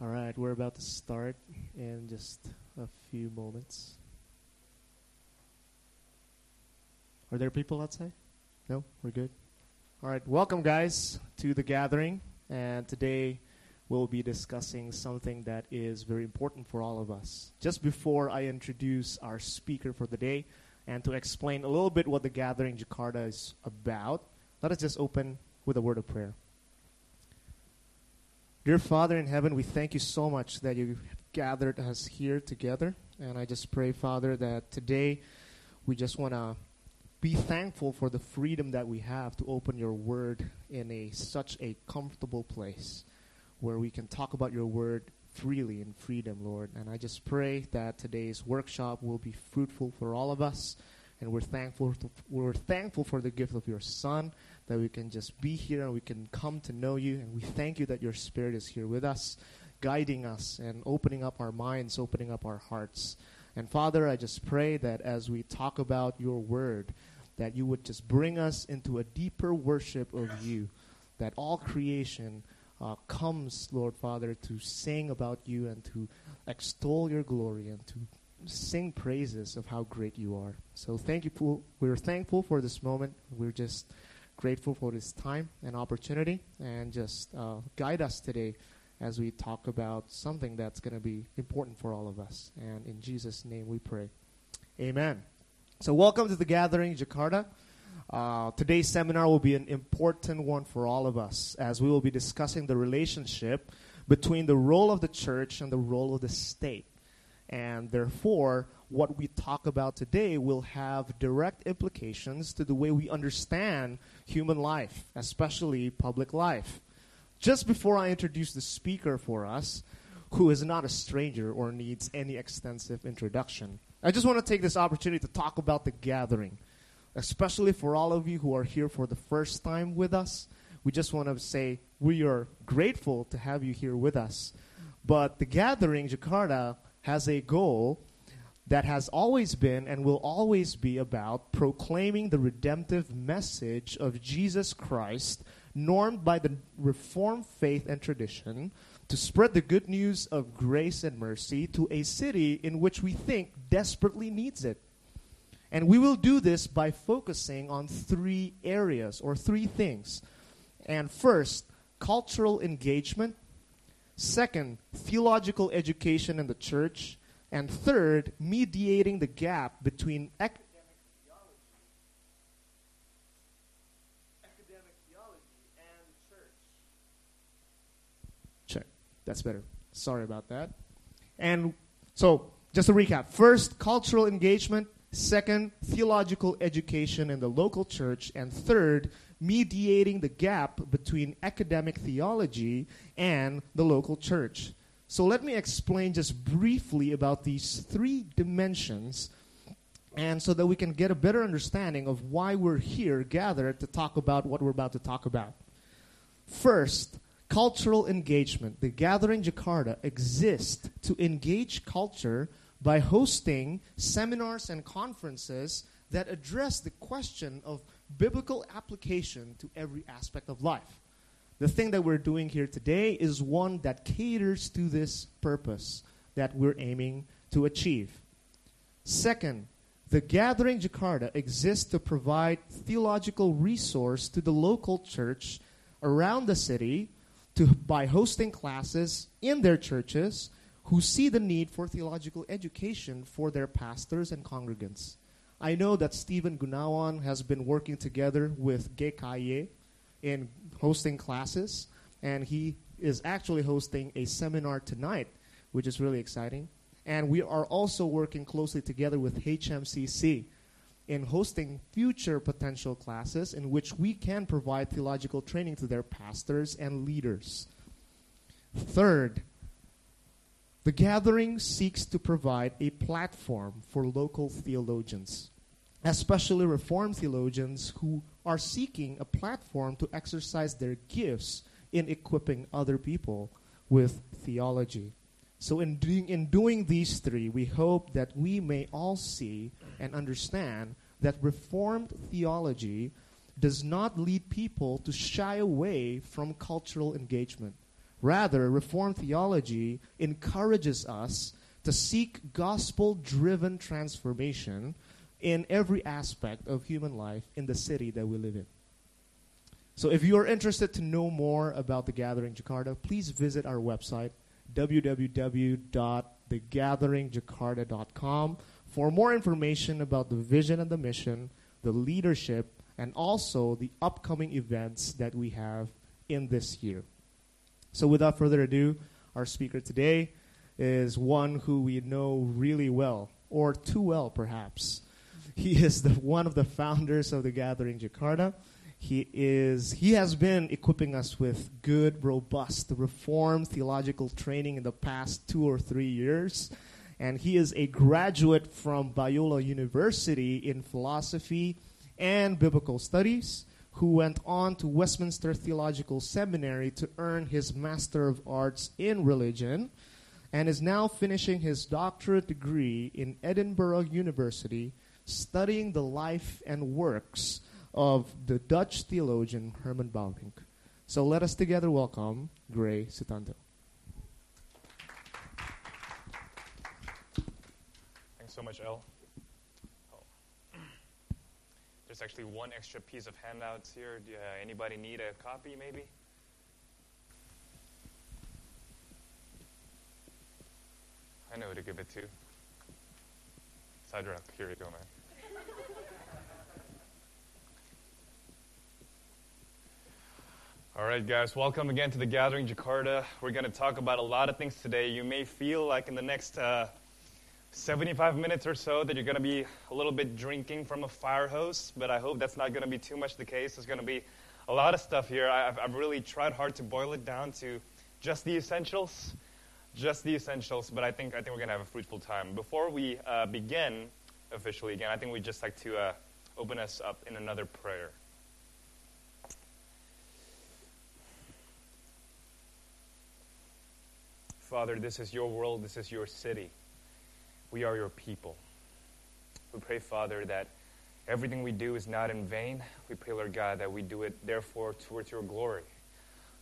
All right, we're about to start in just a few moments. Are there people outside? No, we're good. All right, welcome, guys, to the gathering. And today we'll be discussing something that is very important for all of us. Just before I introduce our speaker for the day and to explain a little bit what the gathering Jakarta is about, let us just open with a word of prayer. Dear Father in heaven, we thank you so much that you gathered us here together. And I just pray, Father, that today we just want to be thankful for the freedom that we have to open your word in a such a comfortable place where we can talk about your word freely in freedom, Lord. And I just pray that today's workshop will be fruitful for all of us. And we're thankful, to, we're thankful for the gift of your Son that we can just be here and we can come to know you. And we thank you that your Spirit is here with us, guiding us and opening up our minds, opening up our hearts. And Father, I just pray that as we talk about your word, that you would just bring us into a deeper worship of you, that all creation uh, comes, Lord Father, to sing about you and to extol your glory and to sing praises of how great you are. So thank you. We're thankful for this moment. We're just grateful for this time and opportunity, and just uh, guide us today as we talk about something that's going to be important for all of us. And in Jesus' name we pray. Amen. So, welcome to the gathering, Jakarta. Uh, today's seminar will be an important one for all of us as we will be discussing the relationship between the role of the church and the role of the state. And therefore, what we talk about today will have direct implications to the way we understand human life, especially public life. Just before I introduce the speaker for us, who is not a stranger or needs any extensive introduction, I just want to take this opportunity to talk about the gathering, especially for all of you who are here for the first time with us. We just want to say we are grateful to have you here with us. But the gathering, Jakarta, has a goal that has always been and will always be about proclaiming the redemptive message of Jesus Christ, normed by the Reformed faith and tradition, to spread the good news of grace and mercy to a city in which we think desperately needs it. And we will do this by focusing on three areas or three things. And first, cultural engagement. Second, theological education in the church. And third, mediating the gap between academic theology, academic theology and the church. Check. That's better. Sorry about that. And so, just to recap first, cultural engagement. Second, theological education in the local church. And third, mediating the gap between academic theology and the local church. So let me explain just briefly about these three dimensions and so that we can get a better understanding of why we're here gathered to talk about what we're about to talk about. First, cultural engagement. The Gathering Jakarta exists to engage culture by hosting seminars and conferences that address the question of biblical application to every aspect of life the thing that we're doing here today is one that caters to this purpose that we're aiming to achieve. Second, the Gathering Jakarta exists to provide theological resource to the local church around the city to, by hosting classes in their churches who see the need for theological education for their pastors and congregants. I know that Stephen Gunawan has been working together with GKY in hosting classes, and he is actually hosting a seminar tonight, which is really exciting. And we are also working closely together with HMCC in hosting future potential classes in which we can provide theological training to their pastors and leaders. Third, the gathering seeks to provide a platform for local theologians, especially Reformed theologians who are seeking a platform to exercise their gifts in equipping other people with theology. So, in doing, in doing these three, we hope that we may all see and understand that Reformed theology does not lead people to shy away from cultural engagement. Rather, Reformed theology encourages us to seek gospel driven transformation in every aspect of human life in the city that we live in. So, if you are interested to know more about the Gathering Jakarta, please visit our website, www.thegatheringjakarta.com, for more information about the vision and the mission, the leadership, and also the upcoming events that we have in this year. So, without further ado, our speaker today is one who we know really well, or too well, perhaps. He is the, one of the founders of the Gathering Jakarta. He is he has been equipping us with good, robust, reformed theological training in the past two or three years. And he is a graduate from Biola University in philosophy and biblical studies, who went on to Westminster Theological Seminary to earn his Master of Arts in Religion, and is now finishing his doctorate degree in Edinburgh University, studying the life and works of the Dutch theologian Herman Bavinck. So let us together welcome Gray Sutanto. Thanks so much, El. There's actually one extra piece of handouts here. Do uh, anybody need a copy, maybe? I know who to give it to. Sidrak, here you go, man. All right, guys, welcome again to the Gathering Jakarta. We're going to talk about a lot of things today. You may feel like in the next uh, 75 minutes or so that you're going to be a little bit drinking from a fire hose, but I hope that's not going to be too much the case. There's going to be a lot of stuff here. I've, I've really tried hard to boil it down to just the essentials, just the essentials, but I think, I think we're going to have a fruitful time. Before we uh, begin officially again, I think we'd just like to uh, open us up in another prayer. Father, this is your world, this is your city. We are your people. We pray, Father, that everything we do is not in vain. We pray, Lord God, that we do it, therefore, towards your glory.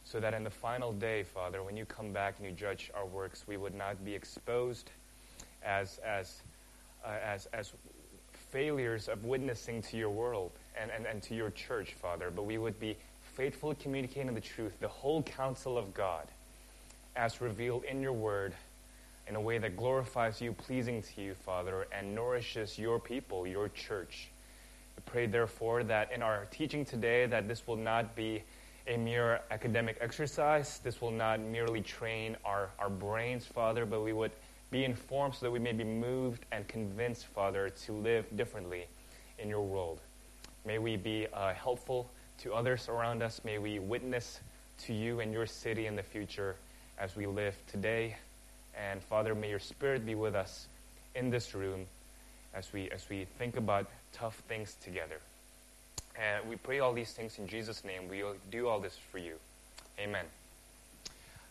So that in the final day, Father, when you come back and you judge our works, we would not be exposed as, as, uh, as, as failures of witnessing to your world and, and, and to your church, Father, but we would be faithfully communicating the truth, the whole counsel of God, as revealed in your word in a way that glorifies you, pleasing to you, Father, and nourishes your people, your church. We pray, therefore, that in our teaching today, that this will not be a mere academic exercise. This will not merely train our, our brains, Father, but we would be informed so that we may be moved and convinced, Father, to live differently in your world. May we be uh, helpful to others around us. May we witness to you and your city in the future as we live today and Father, may your Spirit be with us in this room as we, as we think about tough things together. And we pray all these things in Jesus' name. We do all this for you. Amen.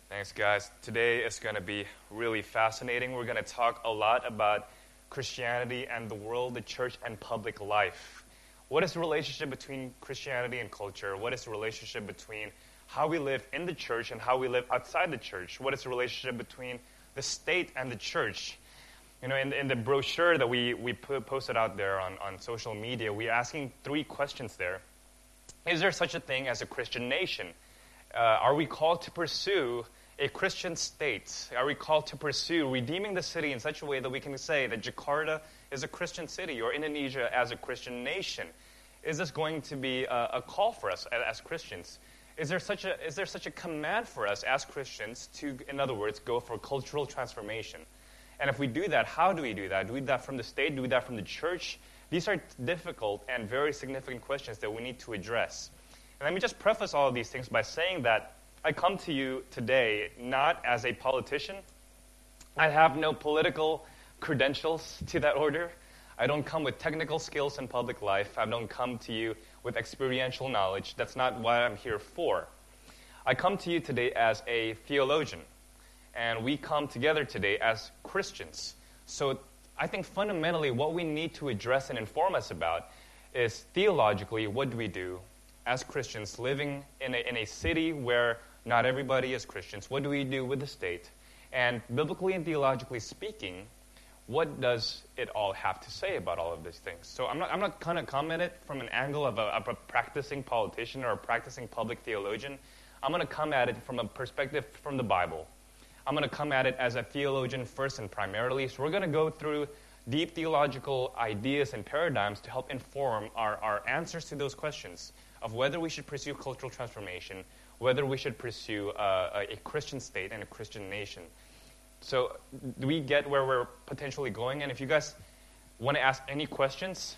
Thanks, guys. Today is going to be really fascinating. We're going to talk a lot about Christianity and the world, the church, and public life. What is the relationship between Christianity and culture? What is the relationship between how we live in the church and how we live outside the church? What is the relationship between the state and the church. You know, in, in the brochure that we, we put, posted out there on, on social media, we're asking three questions there. Is there such a thing as a Christian nation? Uh, are we called to pursue a Christian state? Are we called to pursue redeeming the city in such a way that we can say that Jakarta is a Christian city or Indonesia as a Christian nation? Is this going to be a, a call for us as, as Christians? Is there, such a, is there such a command for us as Christians to, in other words, go for cultural transformation? And if we do that, how do we do that? Do we do that from the state? Do we do that from the church? These are difficult and very significant questions that we need to address. And let me just preface all of these things by saying that I come to you today not as a politician. I have no political credentials to that order. I don't come with technical skills in public life. I don't come to you with experiential knowledge. That's not what I'm here for. I come to you today as a theologian, and we come together today as Christians. So I think fundamentally what we need to address and inform us about is theologically what do we do as Christians living in a, in a city where Not everybody is Christians. What do we do with the state? And biblically and theologically speaking, what does it all have to say about all of these things? So I'm not, I'm not going to comment it from an angle of a, of a practicing politician or a practicing public theologian. I'm going to come at it from a perspective from the Bible. I'm going to come at it as a theologian first and primarily. So we're going to go through deep theological ideas and paradigms to help inform our, our answers to those questions of whether we should pursue cultural transformation, whether we should pursue uh, a Christian state and a Christian nation. So, do we get where we're potentially going? And if you guys want to ask any questions,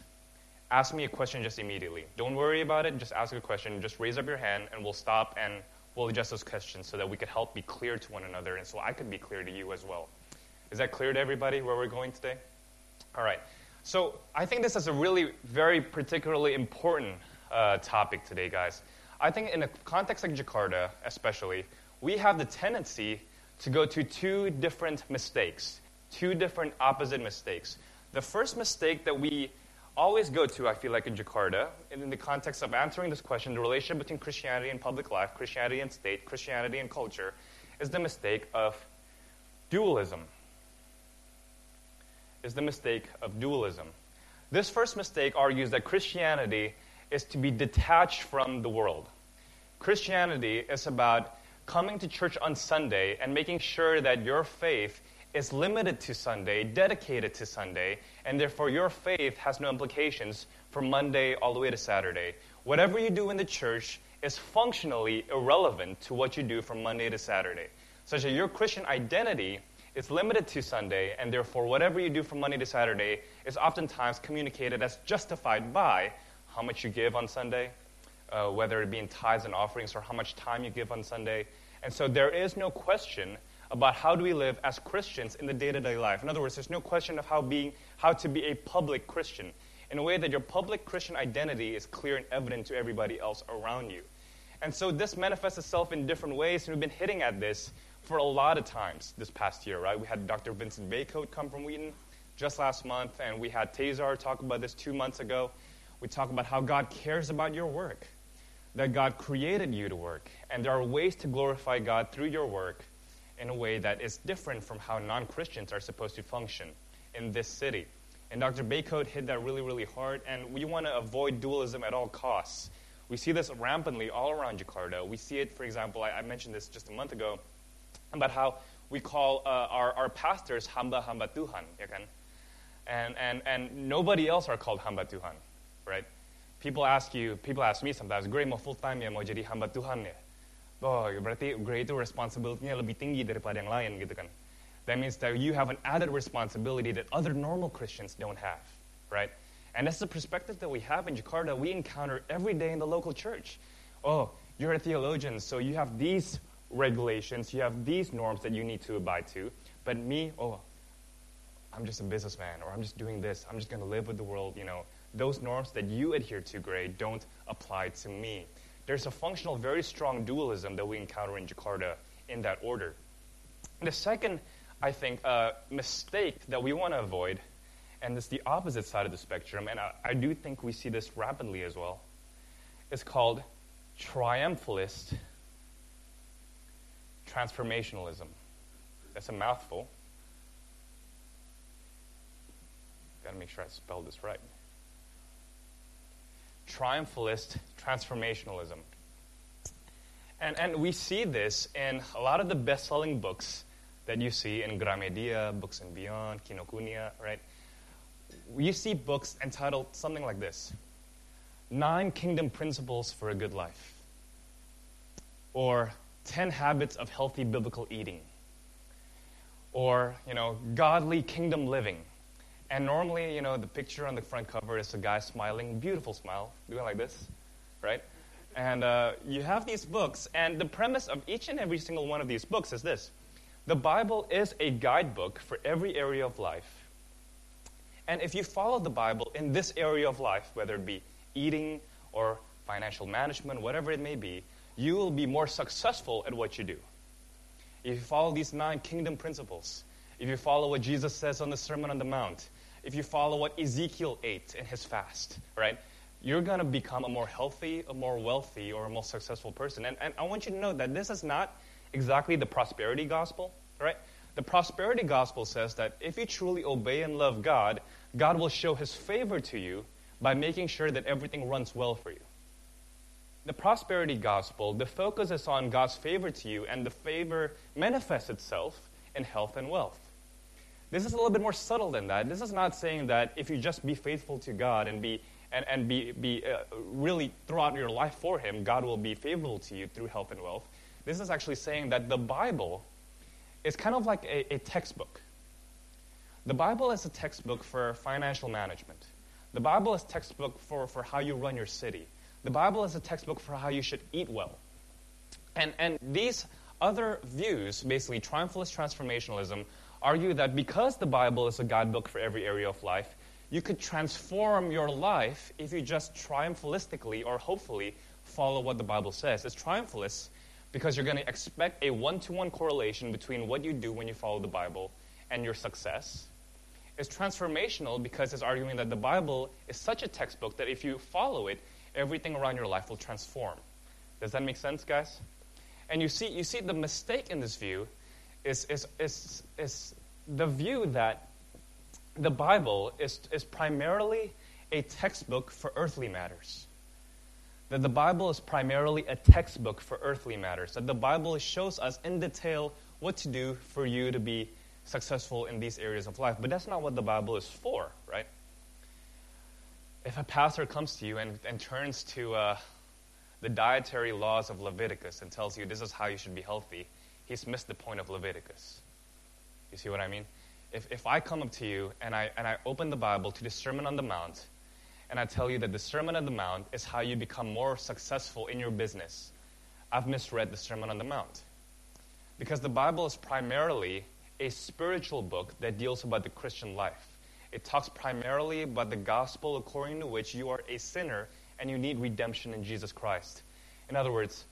ask me a question just immediately. Don't worry about it, just ask a question. Just raise up your hand, and we'll stop and we'll address those questions so that we could help be clear to one another and so I could be clear to you as well. Is that clear to everybody where we're going today? All right. So I think this is a really very particularly important uh, topic today, guys. I think in a context like Jakarta, especially, we have the tendency to go to two different mistakes, two different opposite mistakes. The first mistake that we always go to, I feel like, in Jakarta, and in the context of answering this question, the relationship between Christianity and public life, Christianity and state, Christianity and culture, is the mistake of dualism. Is the mistake of dualism. This first mistake argues that Christianity is to be detached from the world. Christianity is about coming to church on Sunday and making sure that your faith is limited to Sunday, dedicated to Sunday, and therefore your faith has no implications from Monday all the way to Saturday. Whatever you do in the church is functionally irrelevant to what you do from Monday to Saturday. Such that your Christian identity is limited to Sunday, and therefore whatever you do from Monday to Saturday is oftentimes communicated as justified by how much you give on Sunday, uh, whether it be in tithes and offerings or how much time you give on Sunday. And so there is no question about how do we live as Christians in the day-to-day life. In other words, there's no question of how being how to be a public Christian in a way that your public Christian identity is clear and evident to everybody else around you. And so this manifests itself in different ways, and we've been hitting at this for a lot of times this past year, right? We had Dr. Vincent Bacote come from Wheaton just last month, and we had Tazar talk about this two months ago. We talk about how God cares about your work, that God created you to work, and there are ways to glorify God through your work in a way that is different from how non Christians are supposed to function in this city. And Dr. Bacote hit that really, really hard, and we want to avoid dualism at all costs. We see this rampantly all around Jakarta. We see it, for example, I, I mentioned this just a month ago, about how we call uh, our, our pastors hamba hamba Tuhan, ya kan? And, and, and nobody else are called hamba Tuhan, right? People ask you, people ask me sometimes, Gray mau full time ya mau jadi hamba Tuhan ya? Oh berarti Gray itu responsibility-nya lebih tinggi daripada yang lain gitu kan. That means that you have an added responsibility that other normal Christians don't have, right? And that's the perspective that we have in Jakarta. We encounter every day in the local church. Oh, you're a theologian, so you have these regulations, you have these norms that you need to abide to. But me, oh, I'm just a businessman, or I'm just doing this. I'm just going to live with the world. You know, those norms that you adhere to, Gray, don't apply to me there's a functional, very strong dualism that we encounter in Jakarta in that order. The second, I think, uh, mistake that we want to avoid, and it's the opposite side of the spectrum, and I, I do think we see this rapidly as well, is called triumphalist transformationalism. That's a mouthful. Got to make sure I spell this right triumphalist transformationalism. And, and we see this in a lot of the best selling books that you see in Gramedia, Books and Beyond, Kinokuniya, right? You see books entitled something like this Nine Kingdom Principles for a Good Life, or 10 Habits of Healthy Biblical Eating, or, you know, Godly Kingdom Living and normally, you know, the picture on the front cover is a guy smiling, beautiful smile, doing like this, right? And uh, you have these books, and the premise of each and every single one of these books is this the Bible is a guidebook for every area of life. And if you follow the Bible in this area of life, whether it be eating or financial management, whatever it may be, you will be more successful at what you do. If you follow these nine kingdom principles, if you follow what Jesus says on the Sermon on the Mount, if you follow what Ezekiel ate in his fast, right? you're going to become a more healthy, a more wealthy, or a more successful person. And, and I want you to know that this is not exactly the prosperity gospel, right? The prosperity gospel says that if you truly obey and love God, God will show his favor to you by making sure that everything runs well for you. The prosperity gospel, the focus is on God's favor to you, and the favor manifests itself in health and wealth. This is a little bit more subtle than that. This is not saying that if you just be faithful to God and be and, and be, be uh, really throughout your life for Him, God will be favorable to you through health and wealth. This is actually saying that the Bible is kind of like a, a textbook. The Bible is a textbook for financial management. The Bible is a textbook for, for how you run your city. The Bible is a textbook for how you should eat well. And, and these other views, basically triumphalist transformationalism, argue that because the Bible is a guidebook for every area of life, you could transform your life if you just triumphalistically or hopefully follow what the Bible says. It's triumphalist because you're going to expect a one to one correlation between what you do when you follow the Bible and your success. It's transformational because it's arguing that the Bible is such a textbook that if you follow it, everything around your life will transform. Does that make sense, guys? And you see, you see the mistake in this view is, is, is, is the view that the Bible is, is primarily a textbook for earthly matters. That the Bible is primarily a textbook for earthly matters. That the Bible shows us in detail what to do for you to be successful in these areas of life. But that's not what the Bible is for, right? If a pastor comes to you and, and turns to uh, the dietary laws of Leviticus and tells you this is how you should be healthy, he's missed the point of Leviticus. You see what I mean? if, if I come up to you and I, and I open the Bible to the Sermon on the Mount, and I tell you that the Sermon on the Mount is how you become more successful in your business, I've misread the Sermon on the Mount. Because the Bible is primarily a spiritual book that deals about the Christian life. It talks primarily about the gospel according to which you are a sinner and you need redemption in Jesus Christ. In other words,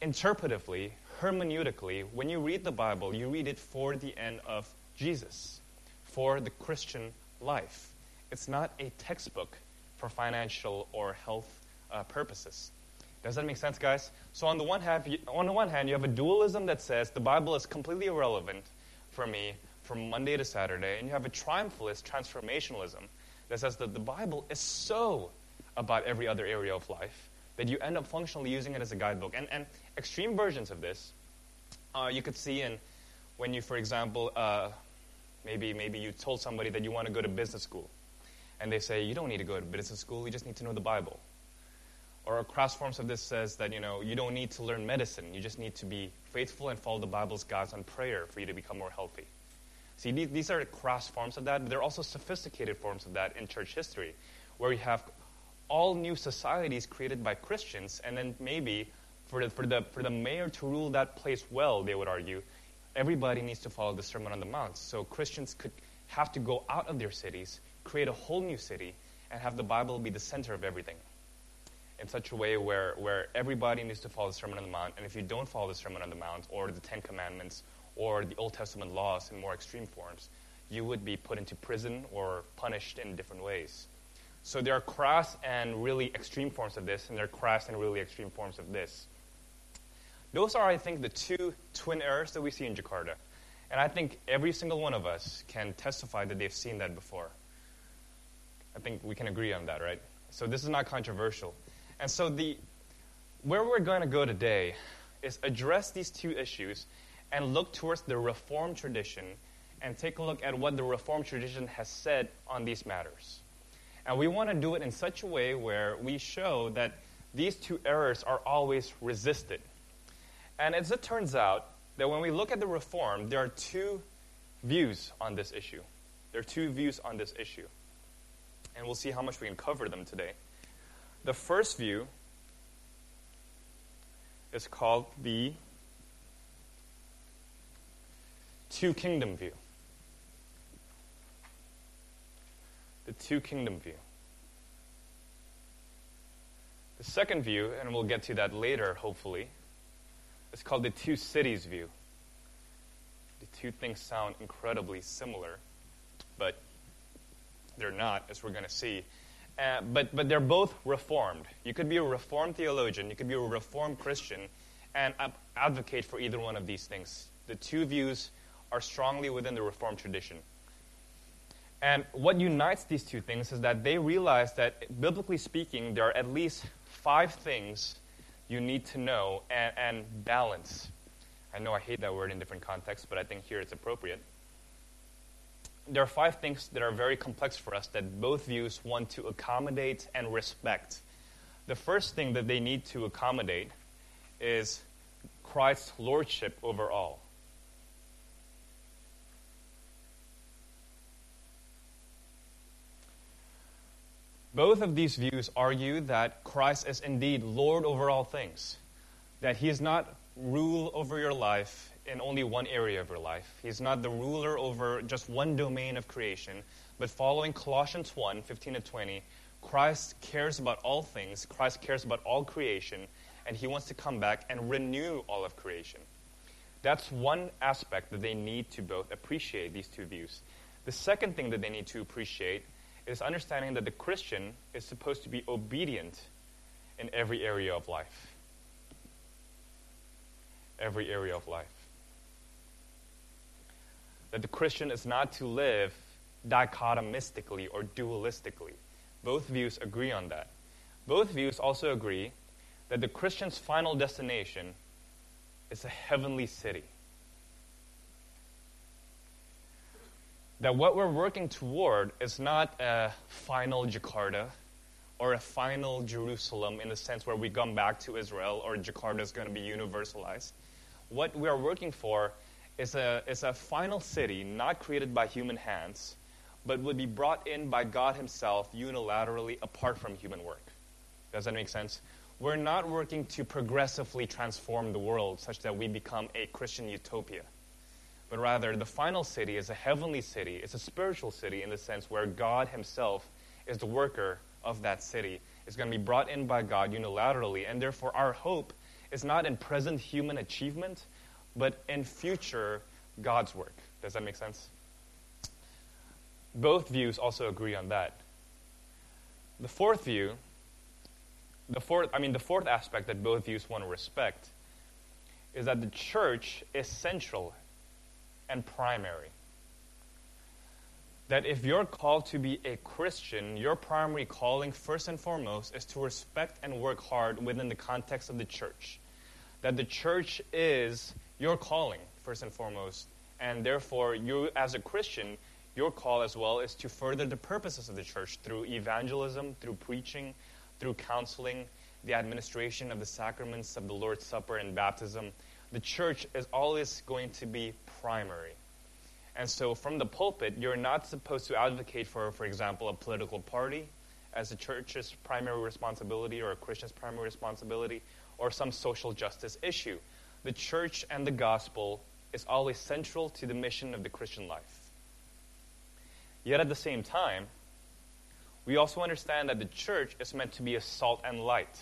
interpretively, hermeneutically, when you read the Bible, you read it for the end of Jesus for the Christian life. It's not a textbook for financial or health uh, purposes. Does that make sense, guys? So on the one hand, on the one hand, you have a dualism that says the Bible is completely irrelevant for me from Monday to Saturday, and you have a triumphalist transformationalism that says that the Bible is so about every other area of life that you end up functionally using it as a guidebook. And, and extreme versions of this uh, you could see in when you, for example, uh, maybe, maybe you told somebody that you want to go to business school, and they say, you don't need to go to business school, you just need to know the Bible. Or cross forms of this says that, you know, you don't need to learn medicine, you just need to be faithful and follow the Bible's guides on prayer for you to become more healthy. See, these are cross forms of that, but there are also sophisticated forms of that in church history, where you have all new societies created by Christians, and then maybe for the, for the, for the mayor to rule that place well, they would argue, everybody needs to follow the Sermon on the Mount. So Christians could have to go out of their cities, create a whole new city, and have the Bible be the center of everything in such a way where, where everybody needs to follow the Sermon on the Mount. And if you don't follow the Sermon on the Mount or the Ten Commandments or the Old Testament laws in more extreme forms, you would be put into prison or punished in different ways. So there are crass and really extreme forms of this, and there are crass and really extreme forms of this. Those are, I think, the two twin errors that we see in Jakarta. And I think every single one of us can testify that they've seen that before. I think we can agree on that, right? So this is not controversial. And so the where we're going to go today is address these two issues and look towards the reform tradition and take a look at what the reform tradition has said on these matters. And we want to do it in such a way where we show that these two errors are always resisted. And as it turns out, that when we look at the reform, there are two views on this issue. There are two views on this issue. And we'll see how much we can cover them today. The first view is called the two kingdom view. The two kingdom view. The second view, and we'll get to that later, hopefully, is called the two cities view. The two things sound incredibly similar, but they're not, as we're going to see. uh, but, but they're both reformed. You could be a reformed theologian, you could be a reformed Christian, and advocate for either one of these things. The two views are strongly within the reformed tradition. And what unites these two things is that they realize that, biblically speaking, there are at least five things you need to know and, and balance. I know I hate that word in different contexts, but I think here it's appropriate. There are five things that are very complex for us that both views want to accommodate and respect. The first thing that they need to accommodate is Christ's lordship over all. Both of these views argue that Christ is indeed Lord over all things, that he is not rule over your life in only one area of your life. He's not the ruler over just one domain of creation, but following Colossians 1 15 to 20, Christ cares about all things, Christ cares about all creation, and he wants to come back and renew all of creation. That's one aspect that they need to both appreciate these two views. The second thing that they need to appreciate is understanding that the Christian is supposed to be obedient in every area of life. Every area of life. That the Christian is not to live dichotomistically or dualistically. Both views agree on that. Both views also agree that the Christian's final destination is a heavenly city. That what we're working toward is not a final Jakarta or a final Jerusalem in the sense where we come back to Israel or Jakarta is going to be universalized. What we are working for is a, is a final city not created by human hands, but would be brought in by God Himself unilaterally apart from human work. Does that make sense? We're not working to progressively transform the world such that we become a Christian utopia but rather the final city is a heavenly city. It's a spiritual city in the sense where God Himself is the worker of that city. It's going to be brought in by God unilaterally, and therefore our hope is not in present human achievement, but in future God's work. Does that make sense? Both views also agree on that. The fourth view, the fourth, I mean, the fourth aspect that both views want to respect is that the church is central and primary. That if you're called to be a Christian, your primary calling, first and foremost, is to respect and work hard within the context of the church. That the church is your calling, first and foremost, and therefore, you as a Christian, your call as well is to further the purposes of the church through evangelism, through preaching, through counseling, the administration of the sacraments of the Lord's Supper and baptism, the church is always going to be primary. And so from the pulpit, you're not supposed to advocate for, for example, a political party as a church's primary responsibility or a Christian's primary responsibility or some social justice issue. The church and the gospel is always central to the mission of the Christian life. Yet at the same time, we also understand that the church is meant to be a salt and light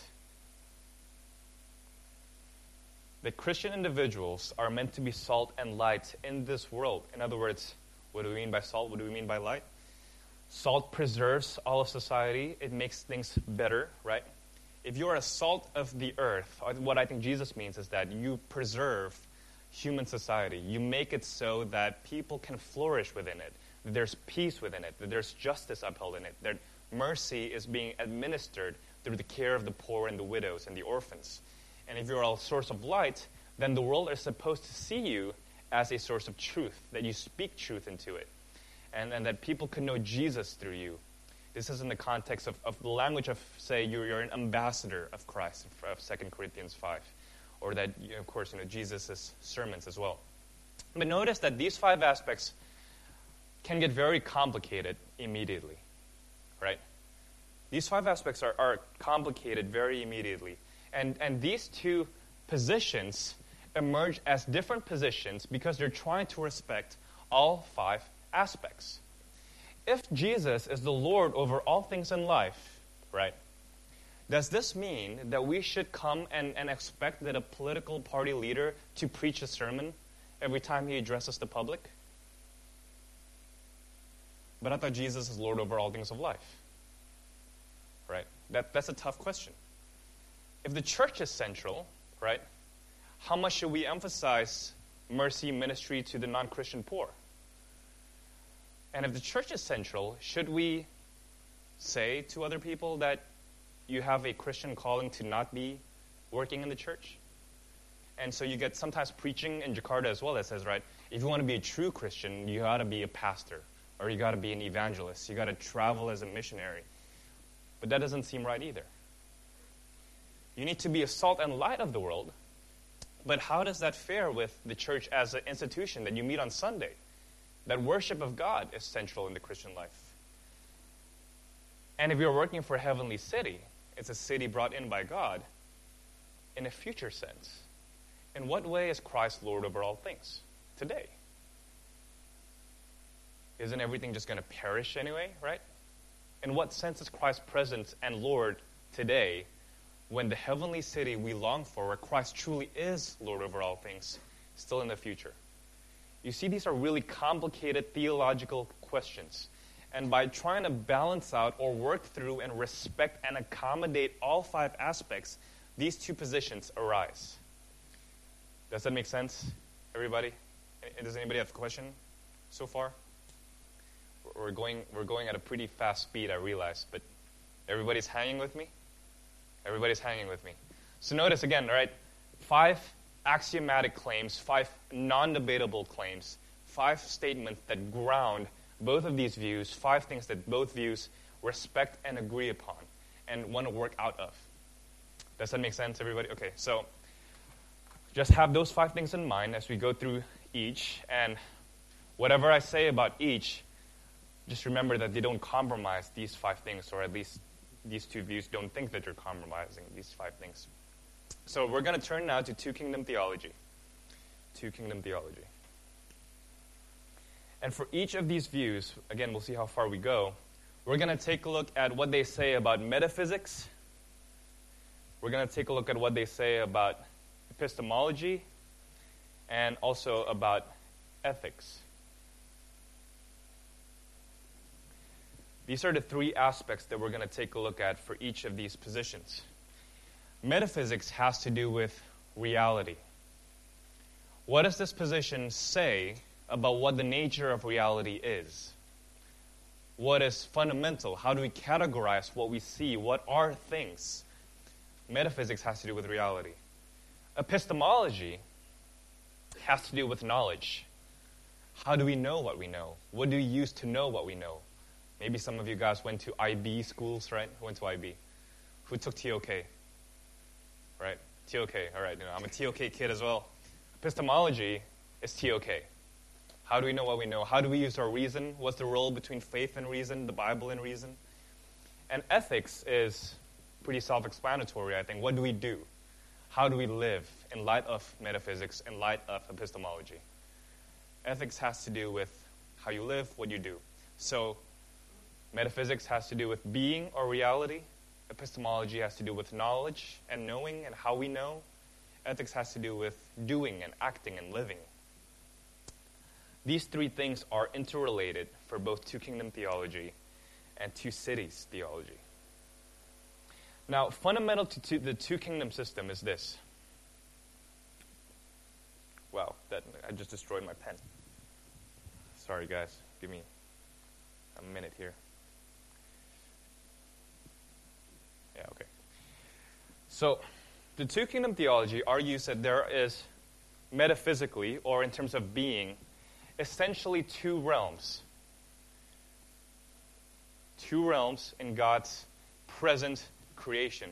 that Christian individuals are meant to be salt and light in this world. In other words, what do we mean by salt? What do we mean by light? Salt preserves all of society, it makes things better, right? If you are a salt of the earth, uh, what I think Jesus means is that you preserve human society. You make it so that people can flourish within it, that there's peace within it, that there's justice upheld in it, that mercy is being administered through the care of the poor and the widows and the orphans. And if you're a source of light, then the world is supposed to see you as a source of truth, that you speak truth into it, and, and that people can know Jesus through you. This is in the context of, of the language of, say, you're, you're an ambassador of Christ, of 2 Corinthians 5, or that, you of course, you know, Jesus' sermons as well. But notice that these five aspects can get very complicated immediately, right? These five aspects are, are complicated very immediately. And, and these two positions emerge as different positions because they're trying to respect all five aspects. If Jesus is the Lord over all things in life, right, does this mean that we should come and, and expect that a political party leader to preach a sermon every time he addresses the public? But I thought Jesus is Lord over all things of life. right? That, that's a tough question. If the church is central, right, how much should we emphasize mercy ministry to the non Christian poor? And if the church is central, should we say to other people that you have a Christian calling to not be working in the church? And so you get sometimes preaching in Jakarta as well that says, right, if you want to be a true Christian, you got to be a pastor or you got to be an evangelist. You got to travel as a missionary. But that doesn't seem right either. You need to be a salt and light of the world. But how does that fare with the church as an institution that you meet on Sunday? That worship of God is central in the Christian life. And if you're working for a heavenly city, it's a city brought in by God in a future sense. In what way is Christ Lord over all things today? Isn't everything just going to perish anyway, right? In what sense is Christ present and Lord today when the heavenly city we long for, where Christ truly is Lord over all things, still in the future? You see, these are really complicated theological questions. And by trying to balance out or work through and respect and accommodate all five aspects, these two positions arise. Does that make sense, everybody? Does anybody have a question so far? We're going, we're going at a pretty fast speed, I realize, but everybody's hanging with me? Everybody's hanging with me. So notice again, right? Five axiomatic claims, five non debatable claims, five statements that ground both of these views, five things that both views respect and agree upon and want to work out of. Does that make sense, everybody? Okay, so just have those five things in mind as we go through each, and whatever I say about each, just remember that they don't compromise these five things, or at least these two views don't think that you're compromising these five things. So we're going to turn now to two kingdom theology. Two kingdom theology. And for each of these views, again, we'll see how far we go. We're going to take a look at what they say about metaphysics. We're going to take a look at what they say about epistemology and also about ethics. These are the three aspects that we're going to take a look at for each of these positions. Metaphysics has to do with reality. What does this position say about what the nature of reality is? What is fundamental? How do we categorize what we see? What are things? Metaphysics has to do with reality. Epistemology has to do with knowledge. How do we know what we know? What do we use to know what we know? Maybe some of you guys went to IB schools, right? Who went to IB? Who took TOK? Right? TOK, all right. You know, I'm a TOK kid as well. Epistemology is TOK. How do we know what we know? How do we use our reason? What's the role between faith and reason, the Bible and reason? And ethics is pretty self explanatory, I think. What do we do? How do we live in light of metaphysics, in light of epistemology? Ethics has to do with how you live, what you do. So, metaphysics has to do with being or reality. Epistemology has to do with knowledge and knowing and how we know. Ethics has to do with doing and acting and living. These three things are interrelated for both two kingdom theology and two cities theology. Now, fundamental to two, the two kingdom system is this. Wow, that I just destroyed my pen. Sorry, guys. Give me a minute here. Yeah, okay. So, the two kingdom theology argues that there is metaphysically, or in terms of being, essentially two realms. Two realms in God's present creation.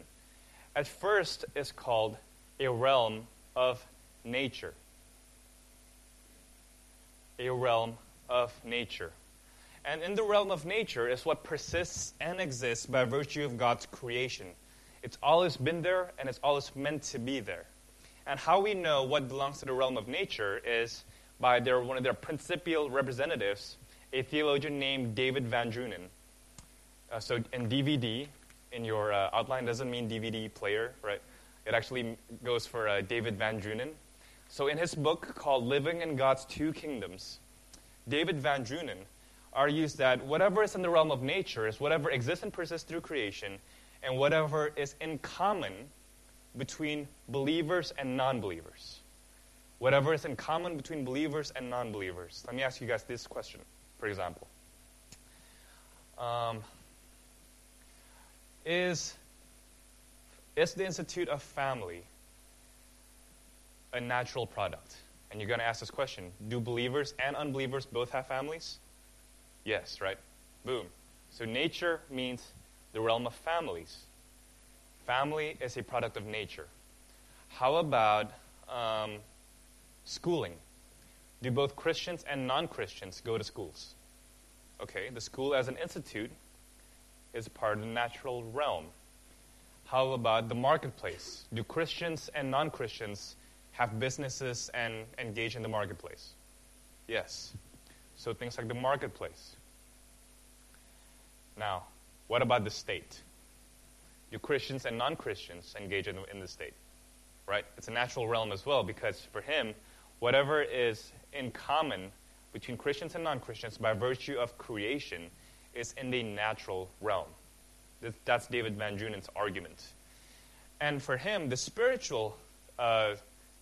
At first, is called a realm of nature. A realm of nature. And in the realm of nature is what persists and exists by virtue of God's creation. It's always been there and it's always meant to be there. And how we know what belongs to the realm of nature is by their, one of their principal representatives, a theologian named David Van Drunen. Uh, so in DVD, in your uh, outline doesn't mean DVD player, right? It actually goes for uh, David Van Drunen. So in his book called Living in God's Two Kingdoms, David Van Drunen argues that whatever is in the realm of nature is whatever exists and persists through creation and whatever is in common between believers and non believers. Whatever is in common between believers and non believers. Let me ask you guys this question, for example. Um, is, is the Institute of Family a natural product? And you're going to ask this question Do believers and unbelievers both have families? Yes, right? Boom. So nature means the realm of families. Family is a product of nature. How about um, schooling? Do both Christians and non Christians go to schools? Okay, the school as an institute is part of the natural realm. How about the marketplace? Do Christians and non Christians have businesses and engage in the marketplace? Yes. So things like the marketplace. Now, what about the state? Do Christians and non Christians engage in, in the state? Right? It's a natural realm as well because for him, whatever is in common between Christians and non Christians by virtue of creation is in the natural realm. That's David Van Drunen's argument. And for him, the spiritual uh,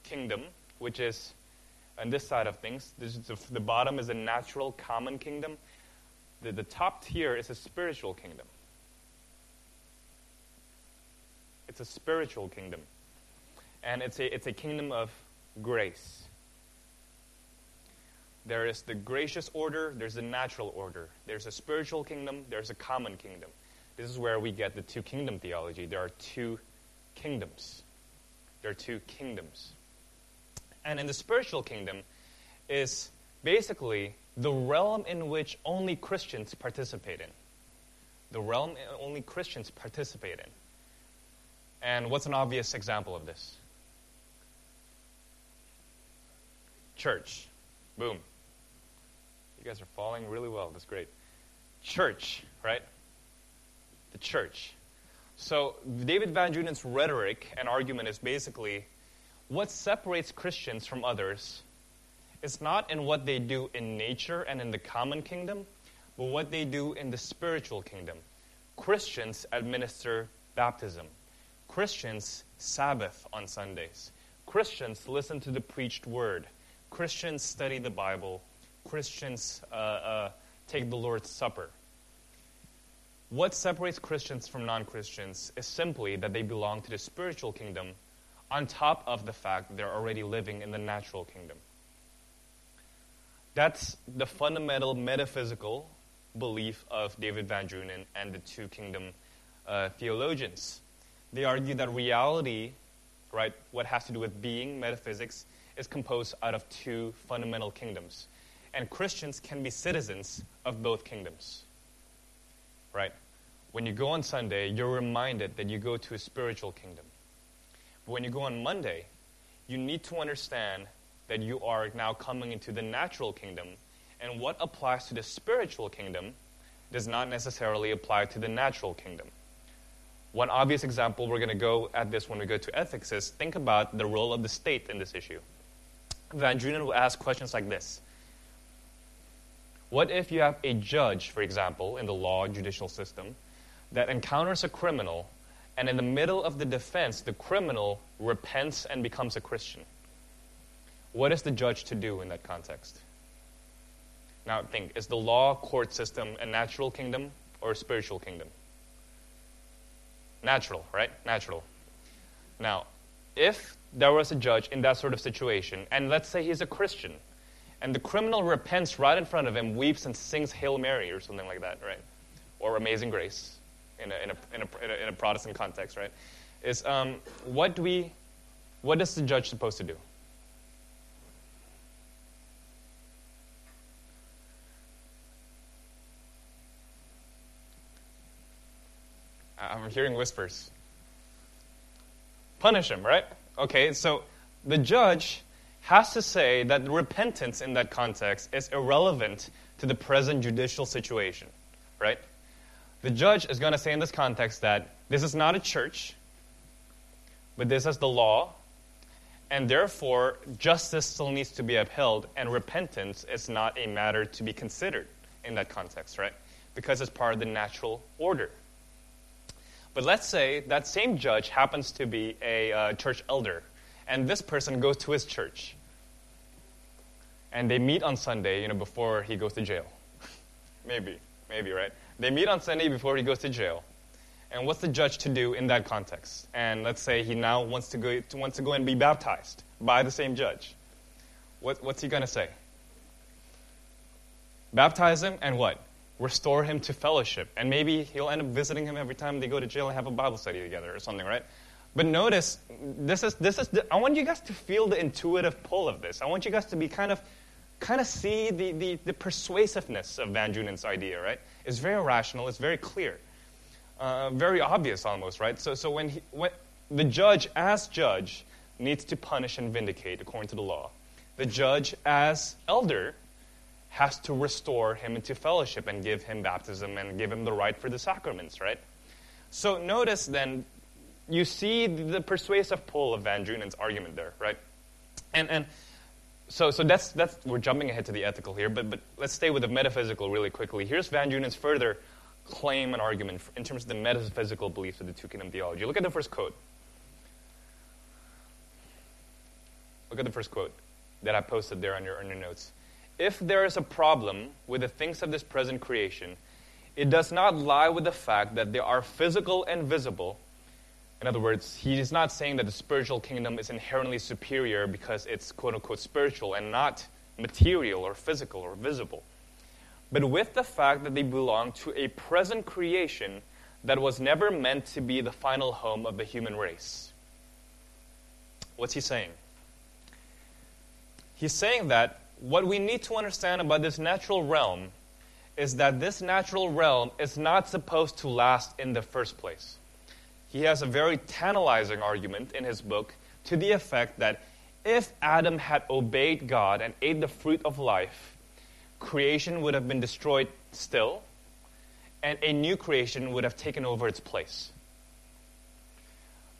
kingdom, which is on this side of things. The, the, bottom is a natural common kingdom. The, the top tier is a spiritual kingdom. It's a spiritual kingdom. And it's a, it's a kingdom of grace. There is the gracious order, there's the natural order. There's a spiritual kingdom, there's a common kingdom. This is where we get the two kingdom theology. There are two kingdoms. There are two kingdoms. And in the spiritual kingdom is basically the realm in which only Christians participate in. The realm only Christians participate in. And what's an obvious example of this? Church. Boom. You guys are falling really well. That's great. Church, right? The church. So, David Van Drunen's rhetoric and argument is basically what separates Christians from others is not in what they do in nature and in the common kingdom, but what they do in the spiritual kingdom. Christians administer baptism. Christians Sabbath on Sundays. Christians listen to the preached word. Christians study the Bible. Christians uh, uh, take the Lord's Supper. What separates Christians from non Christians is simply that they belong to the spiritual kingdom on top of the fact they're already living in the natural kingdom. That's the fundamental metaphysical belief of David Van Drunen and the two kingdom uh, theologians. They argue that reality, right, what has to do with being, metaphysics, is composed out of two fundamental kingdoms. And Christians can be citizens of both kingdoms. Right? When you go on Sunday, you're reminded that you go to a spiritual kingdom. But when you go on Monday, you need to understand that you are now coming into the natural kingdom, and what applies to the spiritual kingdom does not necessarily apply to the natural kingdom. One obvious example, we're going to go at this when we go to ethics, is think about the role of the state in this issue. Van Drunen will ask questions like this What if you have a judge, for example, in the law judicial system, that encounters a criminal and in the middle of the defense, the criminal repents and becomes a Christian. What is the judge to do in that context? Now, think is the law court system a natural kingdom or a spiritual kingdom? Natural, right? Natural. Now, if there was a judge in that sort of situation, and let's say he's a Christian, and the criminal repents right in front of him, weeps, and sings Hail Mary or something like that, right? Or Amazing Grace, in a, in a, in a, in a Protestant context, right? Is um, what do we, what is the judge supposed to do? I'm hearing whispers. Punish him, right? Okay, so the judge has to say that repentance in that context is irrelevant to the present judicial situation, right? The judge is going to say in this context that this is not a church, but this is the law, and therefore justice still needs to be upheld, and repentance is not a matter to be considered in that context, right? Because it's part of the natural order. But let's say that same judge happens to be a uh, church elder, and this person goes to his church. And they meet on Sunday, you know, before he goes to jail. maybe, maybe, right? They meet on Sunday before he goes to jail. And what's the judge to do in that context? And let's say he now wants to go, wants to go and be baptized by the same judge. What, what's he going to say? Baptize him and what? Restore him to fellowship. And maybe he'll end up visiting him every time they go to jail and have a Bible study together or something, right? But notice, this is, this is the, I want you guys to feel the intuitive pull of this. I want you guys to be kind of, kind of see the, the, the persuasiveness of Van Drunen's idea, right? It's very rational, it's very clear, uh, very obvious almost, right? So, so when, he, when the judge, as judge, needs to punish and vindicate according to the law, the judge, as elder, has to restore him into fellowship and give him baptism and give him the right for the sacraments, right? So notice then, you see the persuasive pull of Van Drunen's argument there, right? And, and so, so that's, that's, we're jumping ahead to the ethical here, but, but let's stay with the metaphysical really quickly. Here's Van Drunen's further claim and argument in terms of the metaphysical beliefs of the two kingdom theology. Look at the first quote. Look at the first quote that I posted there on your, on your notes. If there is a problem with the things of this present creation, it does not lie with the fact that they are physical and visible. In other words, he is not saying that the spiritual kingdom is inherently superior because it's quote unquote spiritual and not material or physical or visible. But with the fact that they belong to a present creation that was never meant to be the final home of the human race. What's he saying? He's saying that what we need to understand about this natural realm is that this natural realm is not supposed to last in the first place. He has a very tantalizing argument in his book to the effect that if Adam had obeyed God and ate the fruit of life, creation would have been destroyed still, and a new creation would have taken over its place.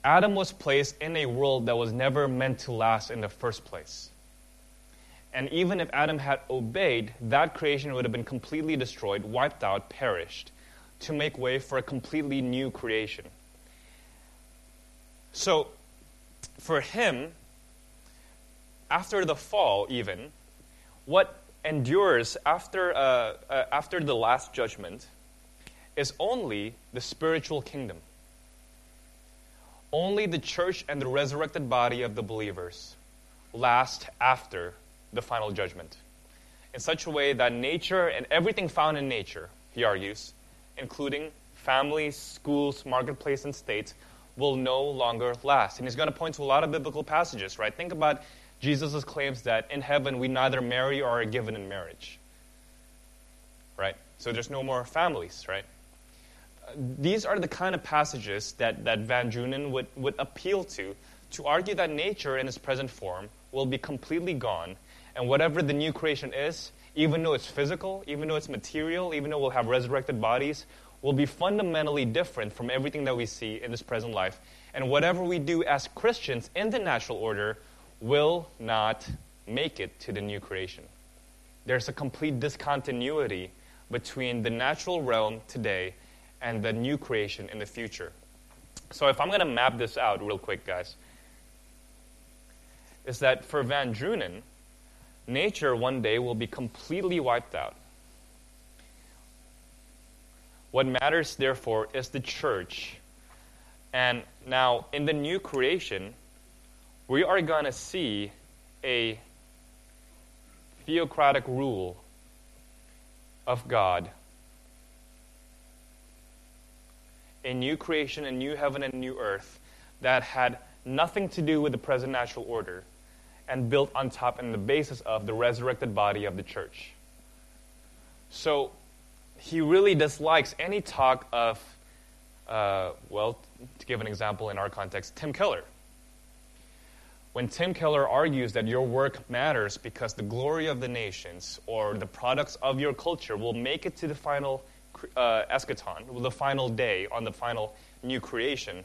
Adam was placed in a world that was never meant to last in the first place. And even if Adam had obeyed, that creation would have been completely destroyed, wiped out, perished, to make way for a completely new creation. So, for him, after the fall, even, what endures after, uh, uh, after the last judgment is only the spiritual kingdom. Only the church and the resurrected body of the believers last after the final judgment in such a way that nature and everything found in nature, he argues, including families, schools, marketplace, and states, will no longer last. And he's going to point to a lot of biblical passages, right? Think about Jesus' claims that in heaven we neither marry or are given in marriage, right? So there's no more families, right? these are the kind of passages that, that Van Drunen would, would appeal to to argue that nature in its present form will be completely gone and whatever the new creation is, even though it's physical, even though it's material, even though we'll have resurrected bodies, will be fundamentally different from everything that we see in this present life. And whatever we do as Christians in the natural order will not make it to the new creation. There's a complete discontinuity between the natural realm today and the new creation in the future. So, if I'm going to map this out real quick, guys, is that for Van Drunen, nature one day will be completely wiped out. What matters, therefore, is the church. And now, in the new creation, we are going to see a theocratic rule of God. A new creation, a new heaven, and new earth that had nothing to do with the present natural order and built on top and the basis of the resurrected body of the church. So he really dislikes any talk of, uh, well, to give an example in our context, Tim Keller. When Tim Keller argues that your work matters because the glory of the nations or the products of your culture will make it to the final uh, eschaton, the final day on the final new creation,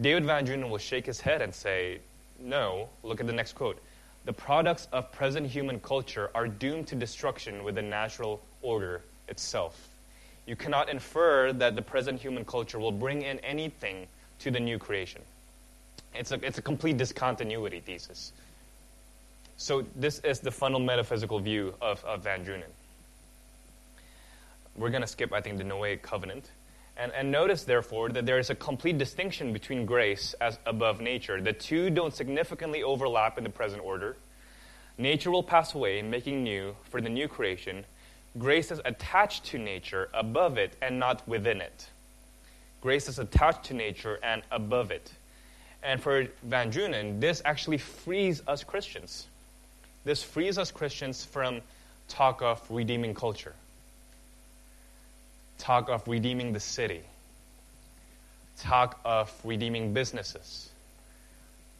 David Van Drunen will shake his head and say, no, look at the next quote. The products of present human culture are doomed to destruction with the natural order itself. you cannot infer that the present human culture will bring in anything to the new creation. It's a, it's a complete discontinuity thesis. So, this is the fundamental metaphysical view of, of Van Drunen. We're going to skip, I think, the Noahic covenant. And, and notice, therefore, that there is a complete distinction between grace as above nature. The two don't significantly overlap in the present order. Nature will pass away, making new for the new creation. Grace is attached to nature, above it, and not within it. Grace is attached to nature and above it. And for Van Drunen, this actually frees us Christians this frees us Christians from talk of redeeming culture, talk of redeeming the city, talk of redeeming businesses,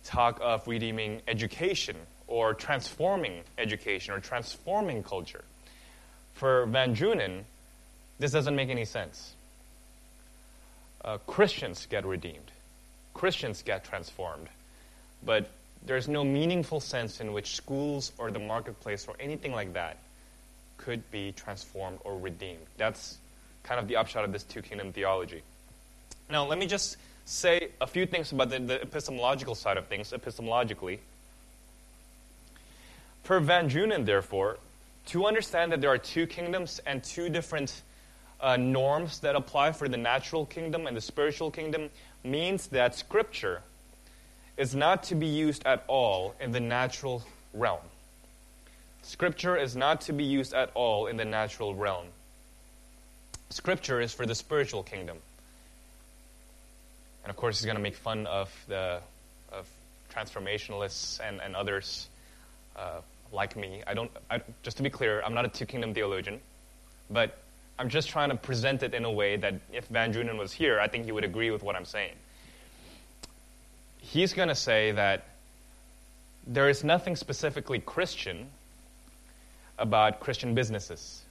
talk of redeeming education or transforming education or transforming culture. For Van Drunen, this doesn't make any sense. Uh, Christians get redeemed, Christians get transformed, but there's no meaningful sense in which schools or the marketplace or anything like that could be transformed or redeemed. That's kind of the upshot of this two kingdom theology. Now, let me just say a few things about the, the epistemological side of things, epistemologically. For Van Drunen, therefore, to understand that there are two kingdoms and two different uh, norms that apply for the natural kingdom and the spiritual kingdom means that Scripture is not to be used at all in the natural realm. Scripture is not to be used at all in the natural realm. Scripture is for the spiritual kingdom. And of course, he's going to make fun of the of transformationalists and, and others uh, like me. I don't. I, just to be clear, I'm not a two kingdom theologian, but I'm just trying to present it in a way that if Van Drunen was here, I think he would agree with what I'm saying he's going to say that there is nothing specifically Christian about Christian businesses.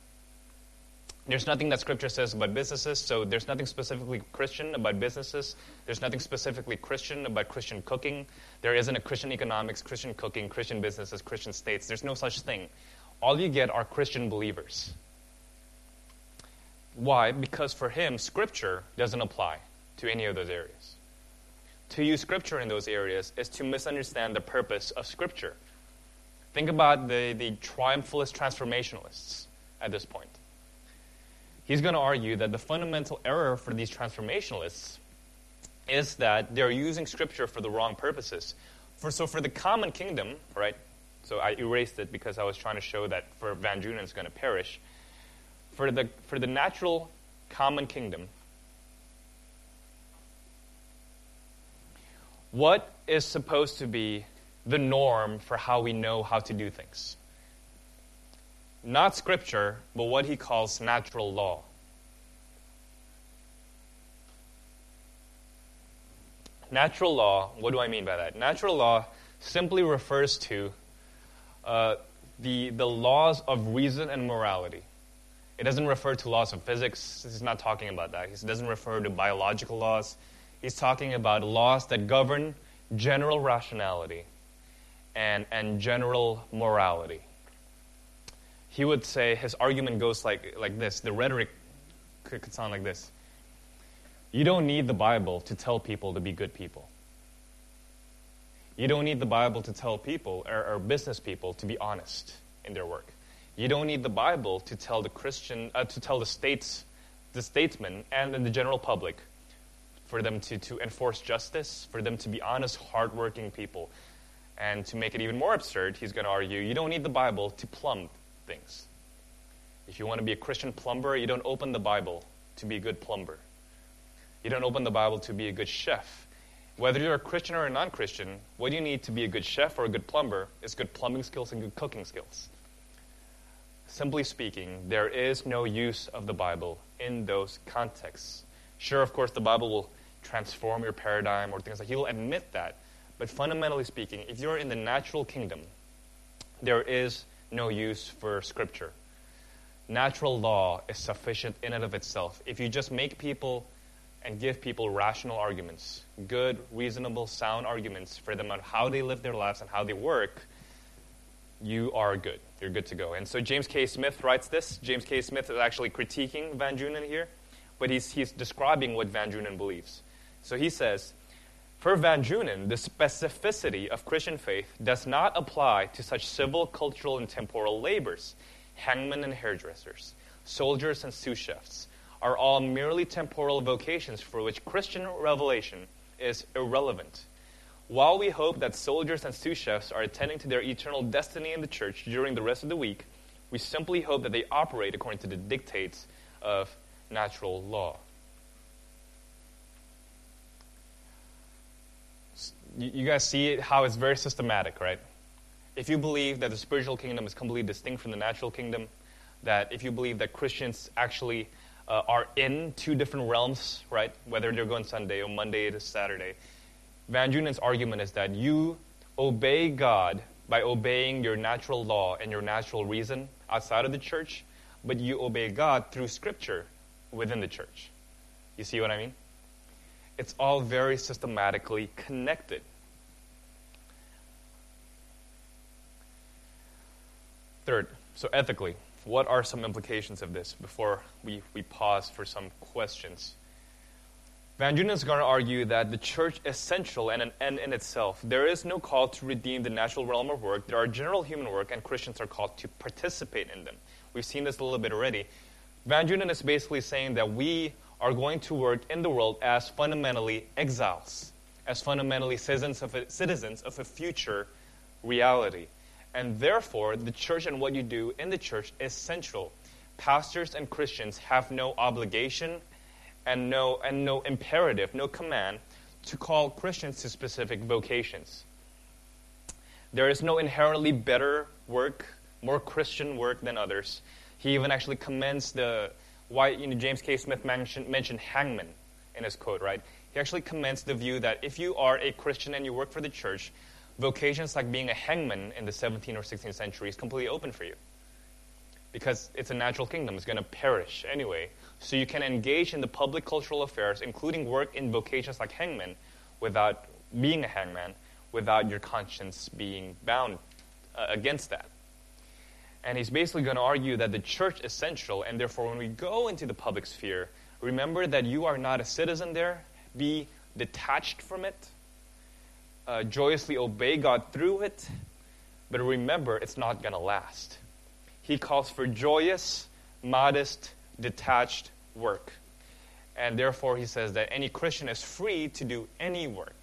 There's nothing that Scripture says about businesses, so there's nothing specifically Christian about businesses. There's nothing specifically Christian about Christian cooking. There isn't a Christian economics, Christian cooking, Christian businesses, Christian states. There's no such thing. All you get are Christian believers. Why? Because for him, Scripture doesn't apply to any of those areas to use Scripture in those areas is to misunderstand the purpose of Scripture. Think about the, the triumphalist transformationalists at this point. He's going to argue that the fundamental error for these transformationalists is that they're using Scripture for the wrong purposes. For, so, for the common kingdom, right? So I erased it because I was trying to show that for Van Drunen it's going to perish. For the, for the natural common kingdom, what is supposed to be the norm for how we know how to do things? Not scripture, but what he calls natural law. Natural law, what do I mean by that? Natural law simply refers to uh, the, the laws of reason and morality. It doesn't refer to laws of physics. He's not talking about that. He doesn't refer to biological laws he's talking about laws that govern general rationality and, and general morality. He would say his argument goes like, like this the rhetoric could, could sound like this You don't need the Bible to tell people to be good people. You don't need the Bible to tell people or, or business people to be honest in their work. You don't need the Bible to tell the Christian, uh, to tell the states, the statesmen, and the general public for them to, to enforce justice, for them to be honest, hardworking people. And to make it even more absurd, he's going to argue you don't need the Bible to plumb things. If you want to be a Christian plumber, you don't open the Bible to be a good plumber. You don't open the Bible to be a good chef. Whether you're a Christian or a non Christian, what you need to be a good chef or a good plumber is good plumbing skills and good cooking skills. Simply speaking, there is no use of the Bible in those contexts. Sure, of course, the Bible will transform your paradigm or things like he'll admit that. But fundamentally speaking, if you're in the natural kingdom, there is no use for scripture. Natural law is sufficient in and of itself. If you just make people and give people rational arguments, good, reasonable, sound arguments for them on how they live their lives and how they work, you are good. You're good to go. And so James K. Smith writes this. James K. Smith is actually critiquing Van Drunen here, but he's, he's describing what Van Drunen believes. So he says, for Van Drunen, the specificity of Christian faith does not apply to such civil, cultural, and temporal labors. Hangmen and hairdressers, soldiers and sous chefs are all merely temporal vocations for which Christian revelation is irrelevant. While we hope that soldiers and sous chefs are attending to their eternal destiny in the church during the rest of the week, we simply hope that they operate according to the dictates of natural law. You guys see how it's very systematic, right? If you believe that the spiritual kingdom is completely distinct from the natural kingdom, that if you believe that Christians actually uh, are in two different realms, right? Whether they're going Sunday or Monday to Saturday, Van Drunen's argument is that you obey God by obeying your natural law and your natural reason outside of the church, but you obey God through Scripture within the church. You see what I mean? It's all very systematically connected. Third, so ethically, what are some implications of this before we, we pause for some questions? Van Drunen is going to argue that the church is central and an end in itself. There is no call to redeem the natural realm of work. There are general human work, and Christians are called to participate in them. We've seen this a little bit already. Van Drunen is basically saying that we are going to work in the world as fundamentally exiles, as fundamentally citizens of a, citizens of a future reality. And therefore, the church and what you do in the church is central. Pastors and Christians have no obligation and no, and no imperative, no command to call Christians to specific vocations. There is no inherently better work, more Christian work than others. He even actually commends the why you know, James K. Smith mentioned, mentioned hangman in his quote, right? He actually commends the view that if you are a Christian and you work for the church, vocations like being a hangman in the 17th or 16th century is completely open for you. Because it's a natural kingdom, it's going to perish anyway. So you can engage in the public cultural affairs, including work in vocations like hangman, without being a hangman, without your conscience being bound uh, against that. And he's basically going to argue that the church is central, and therefore, when we go into the public sphere, remember that you are not a citizen there. Be detached from it. Uh, joyously obey God through it. But remember, it's not going to last. He calls for joyous, modest, detached work. And therefore, he says that any Christian is free to do any work.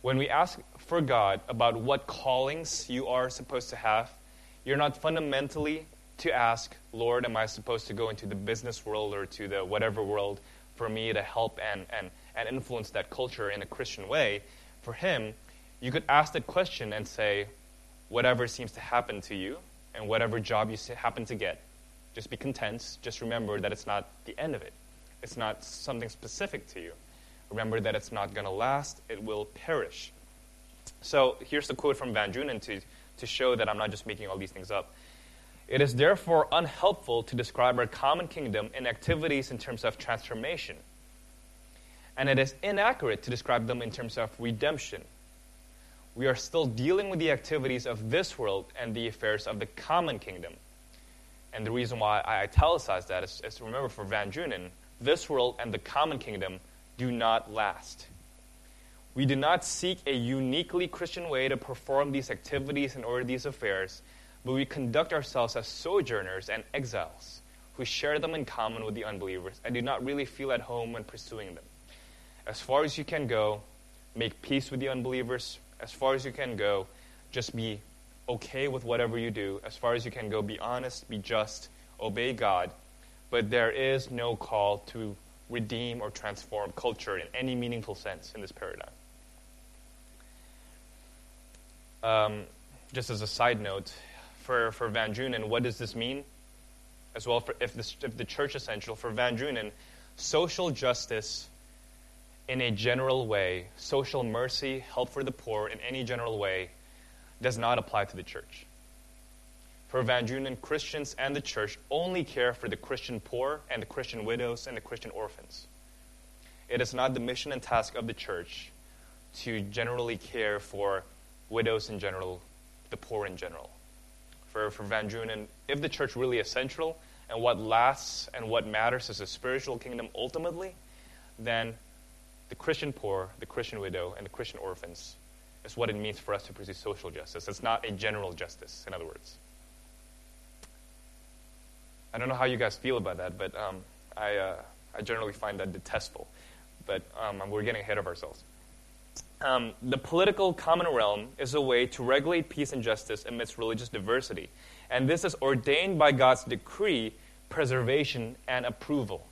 When we ask for God about what callings you are supposed to have, you're not fundamentally to ask, Lord, am I supposed to go into the business world or to the whatever world for me to help and, and, and influence that culture in a Christian way? For him, you could ask that question and say, whatever seems to happen to you and whatever job you happen to get, just be content. Just remember that it's not the end of it. It's not something specific to you. Remember that it's not going to last, it will perish. So here's the quote from Van Drunen to, to show that I'm not just making all these things up. It is therefore unhelpful to describe our common kingdom in activities in terms of transformation. And it is inaccurate to describe them in terms of redemption. We are still dealing with the activities of this world and the affairs of the common kingdom. And the reason why I italicize that is, is remember for Van Drunen, this world and the common kingdom do not last. We do not seek a uniquely Christian way to perform these activities and order these affairs, but we conduct ourselves as sojourners and exiles who share them in common with the unbelievers and do not really feel at home when pursuing them. As far as you can go, make peace with the unbelievers. As far as you can go, just be okay with whatever you do. As far as you can go, be honest, be just, obey God. But there is no call to redeem or transform culture in any meaningful sense in this paradigm. Um, just as a side note, for, for Van Drunen, what does this mean? As well, for, if, the, if the church is central, for Van Drunen, social justice in a general way, social mercy, help for the poor in any general way, does not apply to the church. For Van Drunen, Christians and the church only care for the Christian poor and the Christian widows and the Christian orphans. It is not the mission and task of the church to generally care for widows in general, the poor in general. for, for Van Drunen, if the church really is central and what lasts and what matters is the spiritual kingdom ultimately, then the Christian poor, the Christian widow, and the Christian orphans is what it means for us to pursue social justice. It's not a general justice, in other words. I don't know how you guys feel about that, but um, I, uh, I generally find that detestable. But um, we're getting ahead of ourselves. Um, the political common realm is a way to regulate peace and justice amidst religious diversity. And this is ordained by God's decree, preservation, and approval.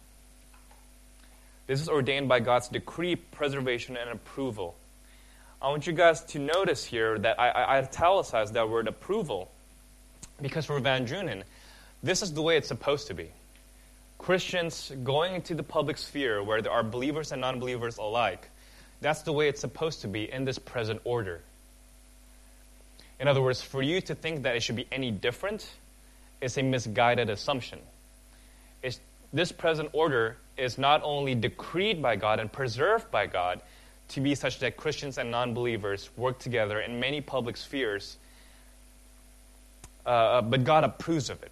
This is ordained by God's decree, preservation, and approval. I want you guys to notice here that I, I italicized that word approval because for Van Drunen, this is the way it's supposed to be. Christians going into the public sphere where there are believers and non believers alike, that's the way it's supposed to be in this present order. In other words, for you to think that it should be any different is a misguided assumption. It's, this present order is not only decreed by God and preserved by God to be such that Christians and non believers work together in many public spheres, uh, but God approves of it.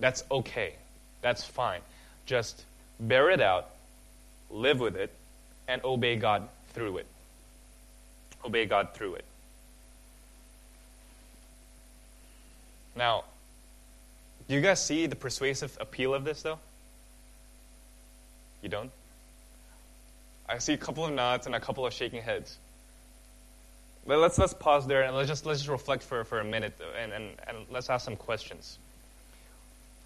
That's okay. That's fine. Just bear it out, live with it, and obey God through it. Obey God through it. Now, do you guys see the persuasive appeal of this, though? You don't? I see a couple of nods and a couple of shaking heads. But let's let's pause there and let's just let's just reflect for, for a minute and, and, and let's ask some questions.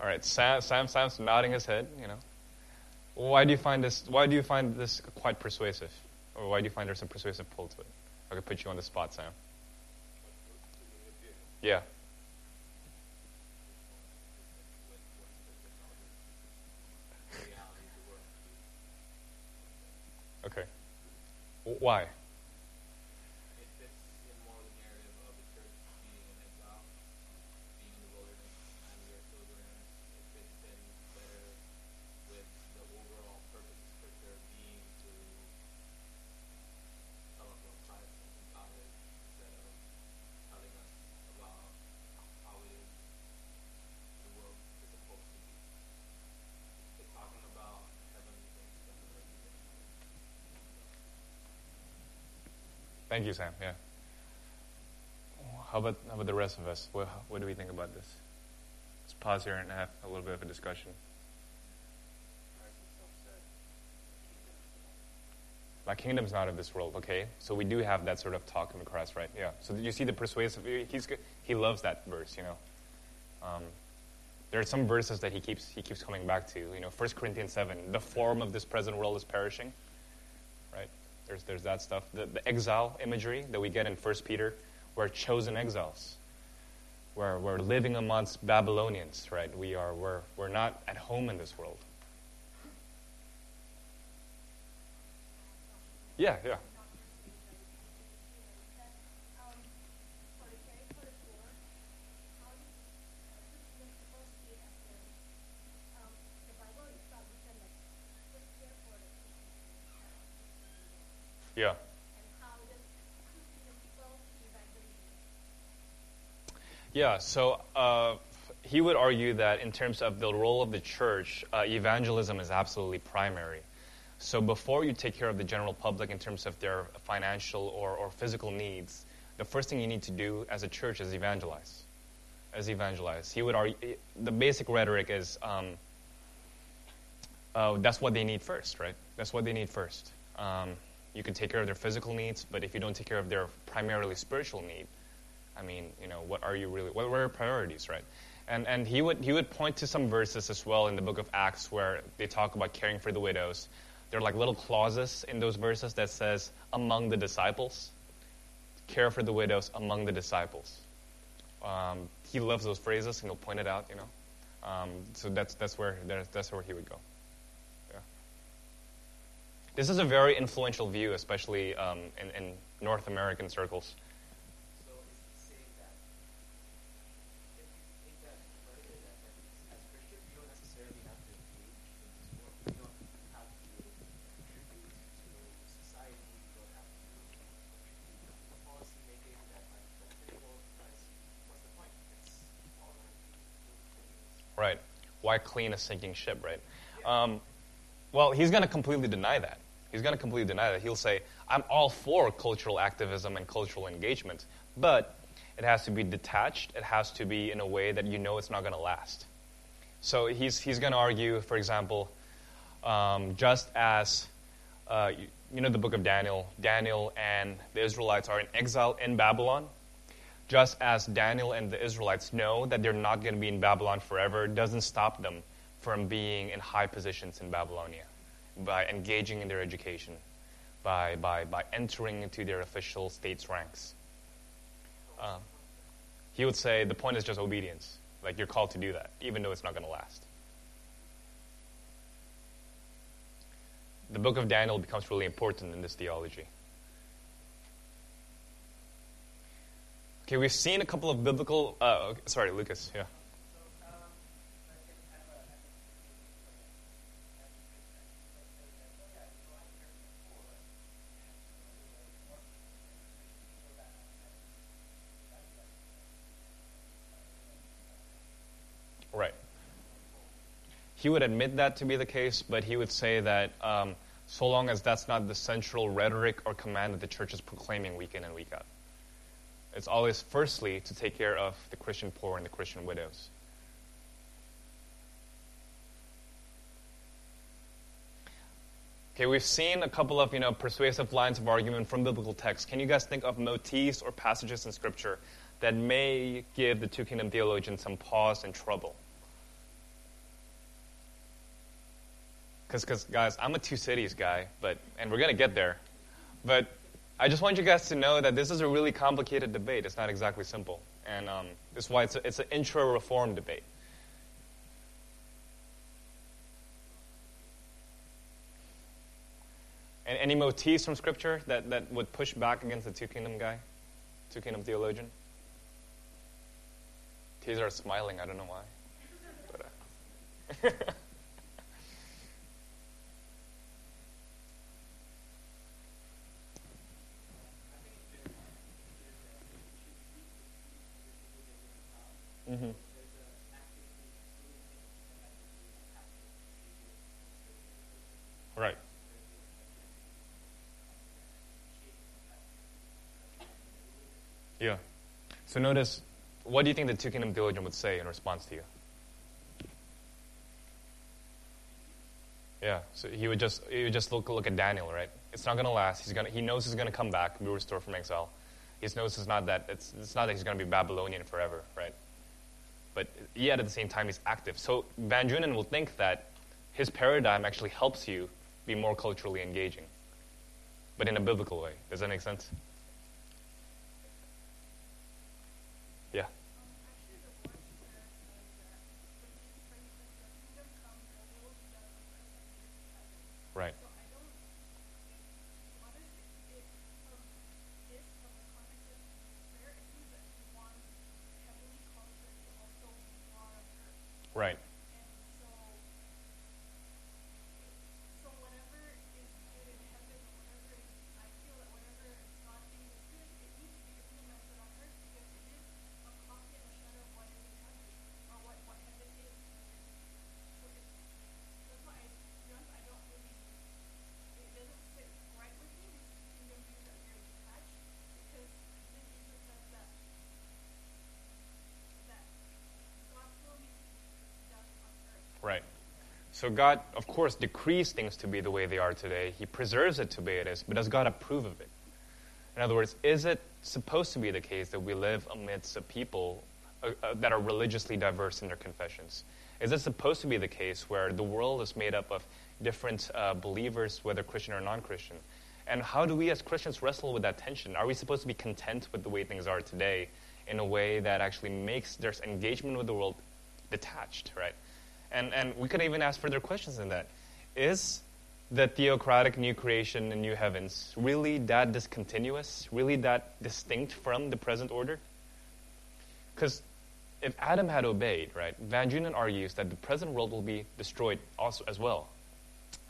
All right, Sam, Sam Sam's nodding his head. You know, why do you find this? Why do you find this quite persuasive, or why do you find there's a persuasive pull to it? I could put you on the spot, Sam. Yeah. Okay. Why? Thank you, Sam. Yeah. How about, how about the rest of us? What, what do we think about this? Let's pause here and have a little bit of a discussion. My kingdom's not of this world, okay? So we do have that sort of talk in the cross, right? Yeah. So you see the persuasive, he's, he loves that verse, you know. Um, there are some verses that he keeps, he keeps coming back to. You know, 1 Corinthians 7, the form of this present world is perishing? There's, there's that stuff. The, the exile imagery that we get in 1 Peter, we're chosen exiles. We're, we're living amongst Babylonians, right? We are, we're, we're not at home in this world. Yeah, yeah. Yeah. Yeah, so uh, he would argue that in terms of the role of the church, uh, evangelism is absolutely primary. So before you take care of the general public in terms of their financial or, or physical needs, the first thing you need to do as a church is evangelize. As evangelize. He would argue, the basic rhetoric is um, uh, that's what they need first, right? That's what they need first. Um, you can take care of their physical needs, but if you don't take care of their primarily spiritual need, I mean, you know, what are you really? What are your priorities, right? And and he would he would point to some verses as well in the book of Acts where they talk about caring for the widows. There are like little clauses in those verses that says among the disciples, care for the widows among the disciples. Um, he loves those phrases, and he'll point it out, you know. Um, so that's that's where that's where he would go. This is a very influential view, especially um, in, in, North American circles. Right. Why clean a sinking ship, right? Um, well, he's going to completely deny that. He's going to completely deny that. He'll say, I'm all for cultural activism and cultural engagement, but it has to be detached. It has to be in a way that you know it's not going to last. So he's, he's going to argue, for example, um, just as, uh, you, you know, the book of Daniel, Daniel and the Israelites are in exile in Babylon. Just as Daniel and the Israelites know that they're not going to be in Babylon forever, doesn't stop them from being in high positions in Babylonia by engaging in their education, by, by, by entering into their official state's ranks. Um, he would say the point is just obedience. Like you're called to do that, even though it's not going to last. The book of Daniel becomes really important in this theology. Okay, we've seen a couple of biblical. Uh, sorry, Lucas. Yeah. Right. He would admit that to be the case, but he would say that um, so long as that's not the central rhetoric or command that the church is proclaiming week in and week out. It's always, firstly, to take care of the Christian poor and the Christian widows. Okay, we've seen a couple of you know persuasive lines of argument from biblical texts. Can you guys think of motifs or passages in Scripture that may give the two kingdom theologians some pause and trouble? Because, because guys, I'm a two cities guy, but and we're gonna get there, but I just want you guys to know that this is a really complicated debate. It's not exactly simple, and um, this is why it's, a, it's an intra-reform debate. And any motifs from Scripture that, that would push back against the two kingdom guy, two kingdom theologian? Teas are smiling. I don't know why. But, uh mm-hmm. Right. Yeah. So notice, what do you think the two kingdom theologian would say in response to you? Yeah. So he would just he would just look look at Daniel, right? It's not going to last. He's gonna he knows he's going to come back, be restored from exile. He knows it's not that it's it's not that he's going to be Babylonian forever, right? But yet at the same time he's active. So Van Drunen will think that his paradigm actually helps you be more culturally engaging, but in a biblical way. Does that make sense? Yeah. Right. Right. Right. So God, of course, decrees things to be the way they are today. He preserves it to be it is, but does God approve of it? In other words, is it supposed to be the case that we live amidst a people uh, uh, that are religiously diverse in their confessions? Is it supposed to be the case where the world is made up of different uh, believers, whether Christian or non Christian? And how do we as Christians wrestle with that tension? Are we supposed to be content with the way things are today in a way that actually makes their engagement with the world detached, right? And, and we could even ask further questions than that. Is the theocratic new creation and new heavens really that discontinuous, really that distinct from the present order? Because if Adam had obeyed, right, Van Drunen argues that the present world will be destroyed also as well,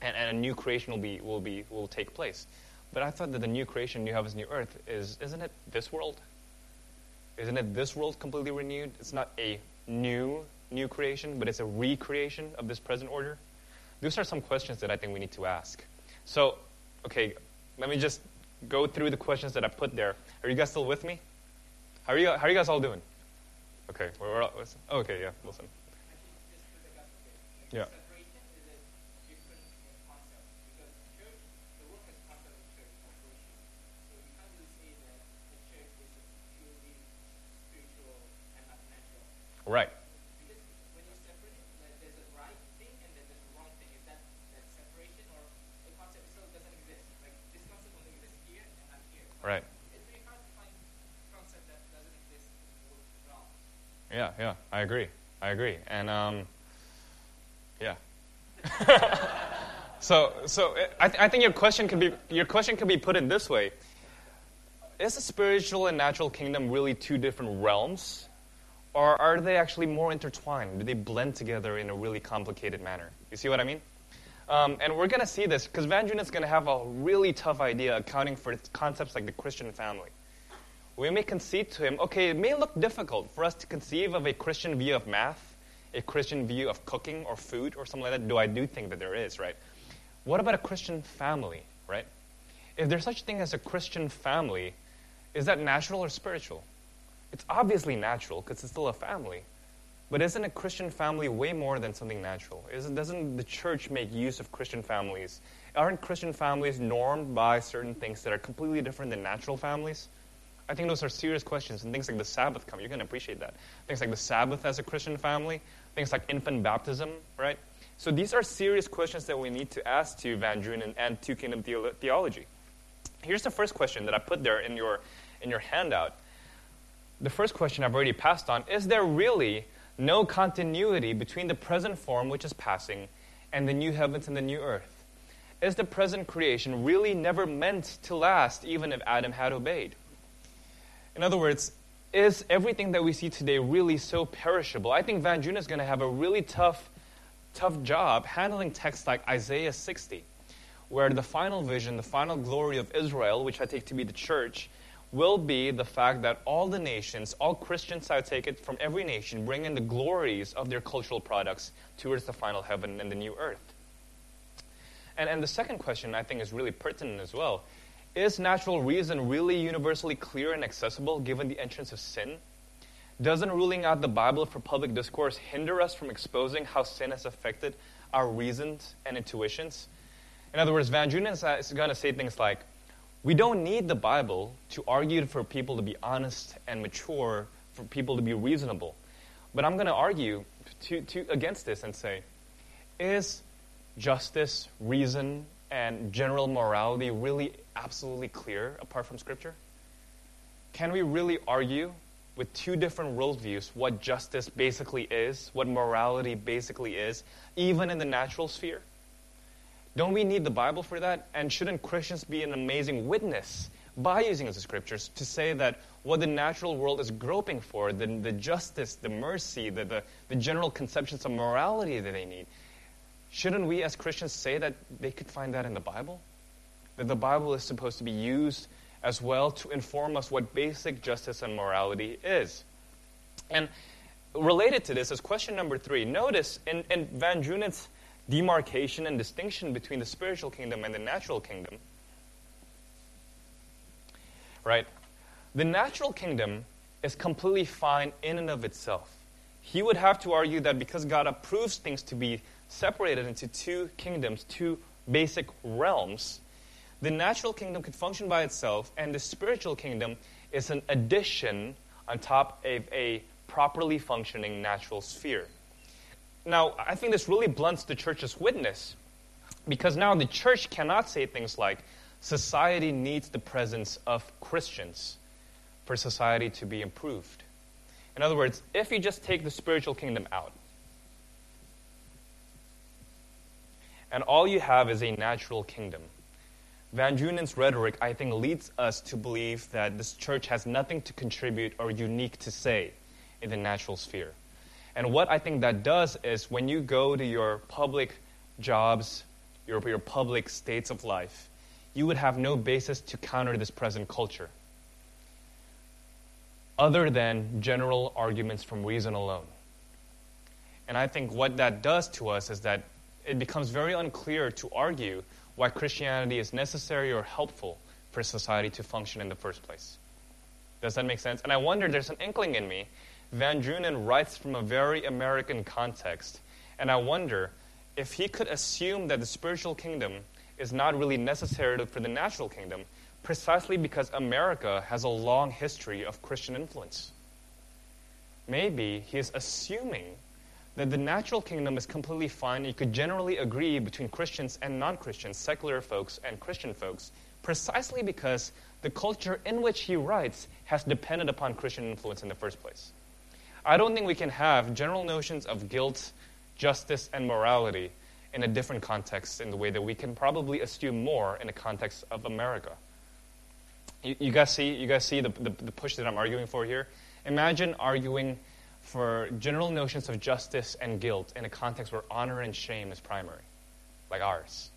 and, and a new creation will be will be will take place. But I thought that the new creation, new heavens, new earth, is isn't it this world? Isn't it this world completely renewed? It's not a new new creation, but it's a recreation of this present order? Those are some questions that I think we need to ask. So, okay, let me just go through the questions that I put there. Are you guys still with me? How are you, how are you guys all doing? Okay, we're, we're all, okay, yeah, listen. Yeah. Right. Right. Yeah, yeah, I agree. I agree. And um, yeah. so, so I, th- I think your question could be your question could be put in this way: Is the spiritual and natural kingdom really two different realms? Or are they actually more intertwined? Do they blend together in a really complicated manner? You see what I mean? Um, and we're going to see this because Van is going to have a really tough idea accounting for concepts like the Christian family. We may concede to him, okay, it may look difficult for us to conceive of a Christian view of math, a Christian view of cooking or food or something like that, though I do think that there is, right? What about a Christian family, right? If there's such a thing as a Christian family, is that natural or spiritual? It's obviously natural because it's still a family. But isn't a Christian family way more than something natural? Isn't, doesn't the church make use of Christian families? Aren't Christian families normed by certain things that are completely different than natural families? I think those are serious questions, and things like the Sabbath come. You're going to appreciate that. Things like the Sabbath as a Christian family, things like infant baptism, right? So these are serious questions that we need to ask to Van Drunen and to Kingdom Theology. Here's the first question that I put there in your, in your handout the first question I've already passed on is there really no continuity between the present form, which is passing, and the new heavens and the new earth? Is the present creation really never meant to last, even if Adam had obeyed? In other words, is everything that we see today really so perishable? I think Van Drunen is going to have a really tough, tough job handling texts like Isaiah 60, where the final vision, the final glory of Israel, which I take to be the church, will be the fact that all the nations, all Christians, I take it, from every nation, bring in the glories of their cultural products towards the final heaven and the new earth. And, and the second question I think is really pertinent as well. Is natural reason really universally clear and accessible given the entrance of sin? Doesn't ruling out the Bible for public discourse hinder us from exposing how sin has affected our reasons and intuitions? In other words, Van Drunen is going to say things like, we don't need the Bible to argue for people to be honest and mature, for people to be reasonable. But I'm going to argue to, to, against this and say, is justice, reason, and general morality really absolutely clear apart from Scripture? Can we really argue with two different worldviews what justice basically is, what morality basically is, even in the natural sphere? Don't we need the Bible for that? And shouldn't Christians be an amazing witness by using the scriptures to say that what the natural world is groping for, the, the justice, the mercy, the, the, the general conceptions of morality that they need, shouldn't we as Christians say that they could find that in the Bible? That the Bible is supposed to be used as well to inform us what basic justice and morality is. And related to this is question number three. Notice in, in Van Drunen's demarcation and distinction between the spiritual kingdom and the natural kingdom. Right? The natural kingdom is completely fine in and of itself. He would have to argue that because God approves things to be separated into two kingdoms, two basic realms, the natural kingdom could function by itself, and the spiritual kingdom is an addition on top of a properly functioning natural sphere. Now, I think this really blunts the church's witness because now the church cannot say things like, society needs the presence of Christians for society to be improved. In other words, if you just take the spiritual kingdom out, and all you have is a natural kingdom, Van Drunen's rhetoric, I think, leads us to believe that this church has nothing to contribute or unique to say in the natural sphere. And what I think that does is when you go to your public jobs, your, your public states of life, you would have no basis to counter this present culture other than general arguments from reason alone. And I think what that does to us is that it becomes very unclear to argue why Christianity is necessary or helpful for society to function in the first place. Does that make sense? And I wonder, there's an inkling in me. Van Drunen writes from a very American context. And I wonder if he could assume that the spiritual kingdom is not really necessary for the natural kingdom, precisely because America has a long history of Christian influence. Maybe he is assuming that the natural kingdom is completely fine. You could generally agree between Christians and non Christians, secular folks and Christian folks, precisely because the culture in which he writes has depended upon Christian influence in the first place. I don't think we can have general notions of guilt, justice, and morality in a different context in the way that we can probably assume more in the context of America. You, you guys see, you guys see the, the, the push that I'm arguing for here? Imagine arguing for general notions of justice and guilt in a context where honor and shame is primary, like ours.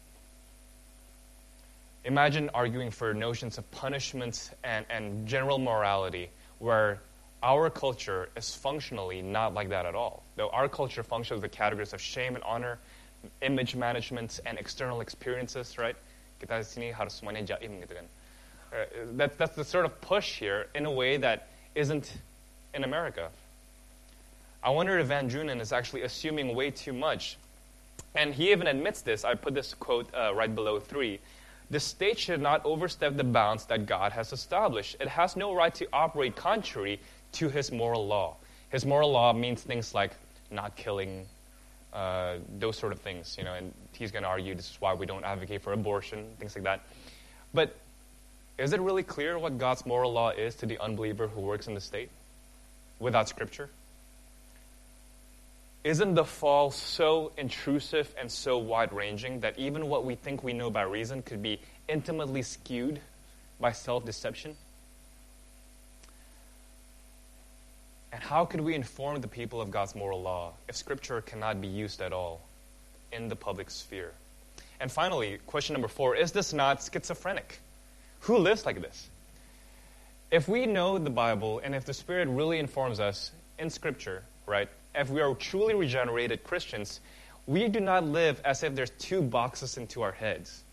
Imagine arguing for notions of punishment and, and general morality where our culture is functionally not like that at all. Though our culture functions with the categories of shame and honor, image management, and external experiences, right? Uh, that, that's the sort of push here in a way that isn't in America. I wonder if Van Drunen is actually assuming way too much. And he even admits this. I put this quote uh, right below three. The state should not overstep the bounds that God has established. It has no right to operate contrary to his moral law. His moral law means things like not killing, uh, those sort of things, you know, and he's going to argue this is why we don't advocate for abortion, things like that. But is it really clear what God's moral law is to the unbeliever who works in the state without scripture? Isn't the fall so intrusive and so wide ranging that even what we think we know by reason could be intimately skewed by self deception? And how could we inform the people of God's moral law if Scripture cannot be used at all in the public sphere? And finally, question number four is this not schizophrenic? Who lives like this? If we know the Bible and if the Spirit really informs us in Scripture, right, if we are truly regenerated Christians, we do not live as if there's two boxes into our heads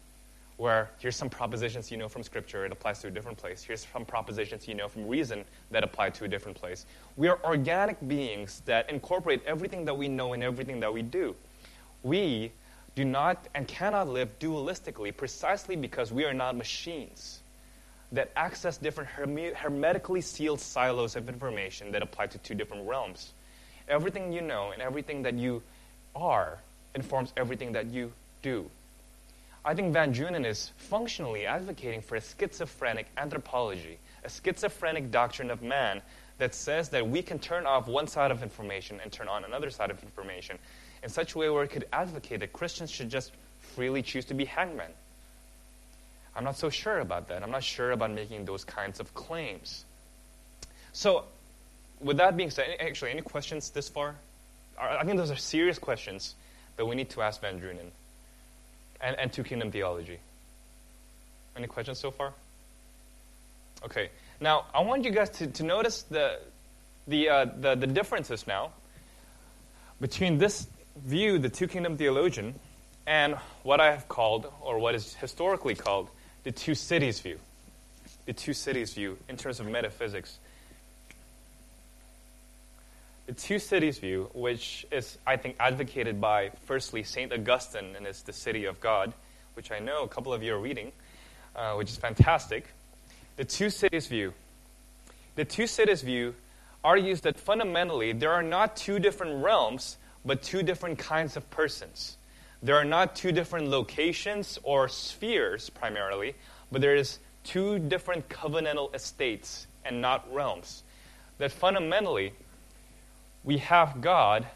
where here's some propositions you know from Scripture, it applies to a different place. Here's some propositions you know from reason that apply to a different place. We are organic beings that incorporate everything that we know in everything that we do. We do not and cannot live dualistically precisely because we are not machines that access different hermetically sealed silos of information that apply to two different realms. Everything you know and everything that you are informs everything that you do. I think Van Drunen is functionally advocating for a schizophrenic anthropology, a schizophrenic doctrine of man that says that we can turn off one side of information and turn on another side of information in such a way where it could advocate that Christians should just freely choose to be hangmen. I'm not so sure about that. I'm not sure about making those kinds of claims. So, with that being said, actually, any questions this far? I think those are serious questions that we need to ask Van Drunen and, and two kingdom theology. Any questions so far? Okay. Now, I want you guys to, to notice the, the, uh, the, the differences now between this view, the two kingdom theologian, and what I have called, or what is historically called, the two cities view. The two cities view in terms of metaphysics. The two cities view, which is, I think, advocated by, firstly, St. Augustine and his The City of God, which I know a couple of you are reading, uh, which is fantastic. The two cities view. The two cities view argues that fundamentally there are not two different realms, but two different kinds of persons. There are not two different locations or spheres primarily, but there is two different covenantal estates and not realms. That fundamentally we have God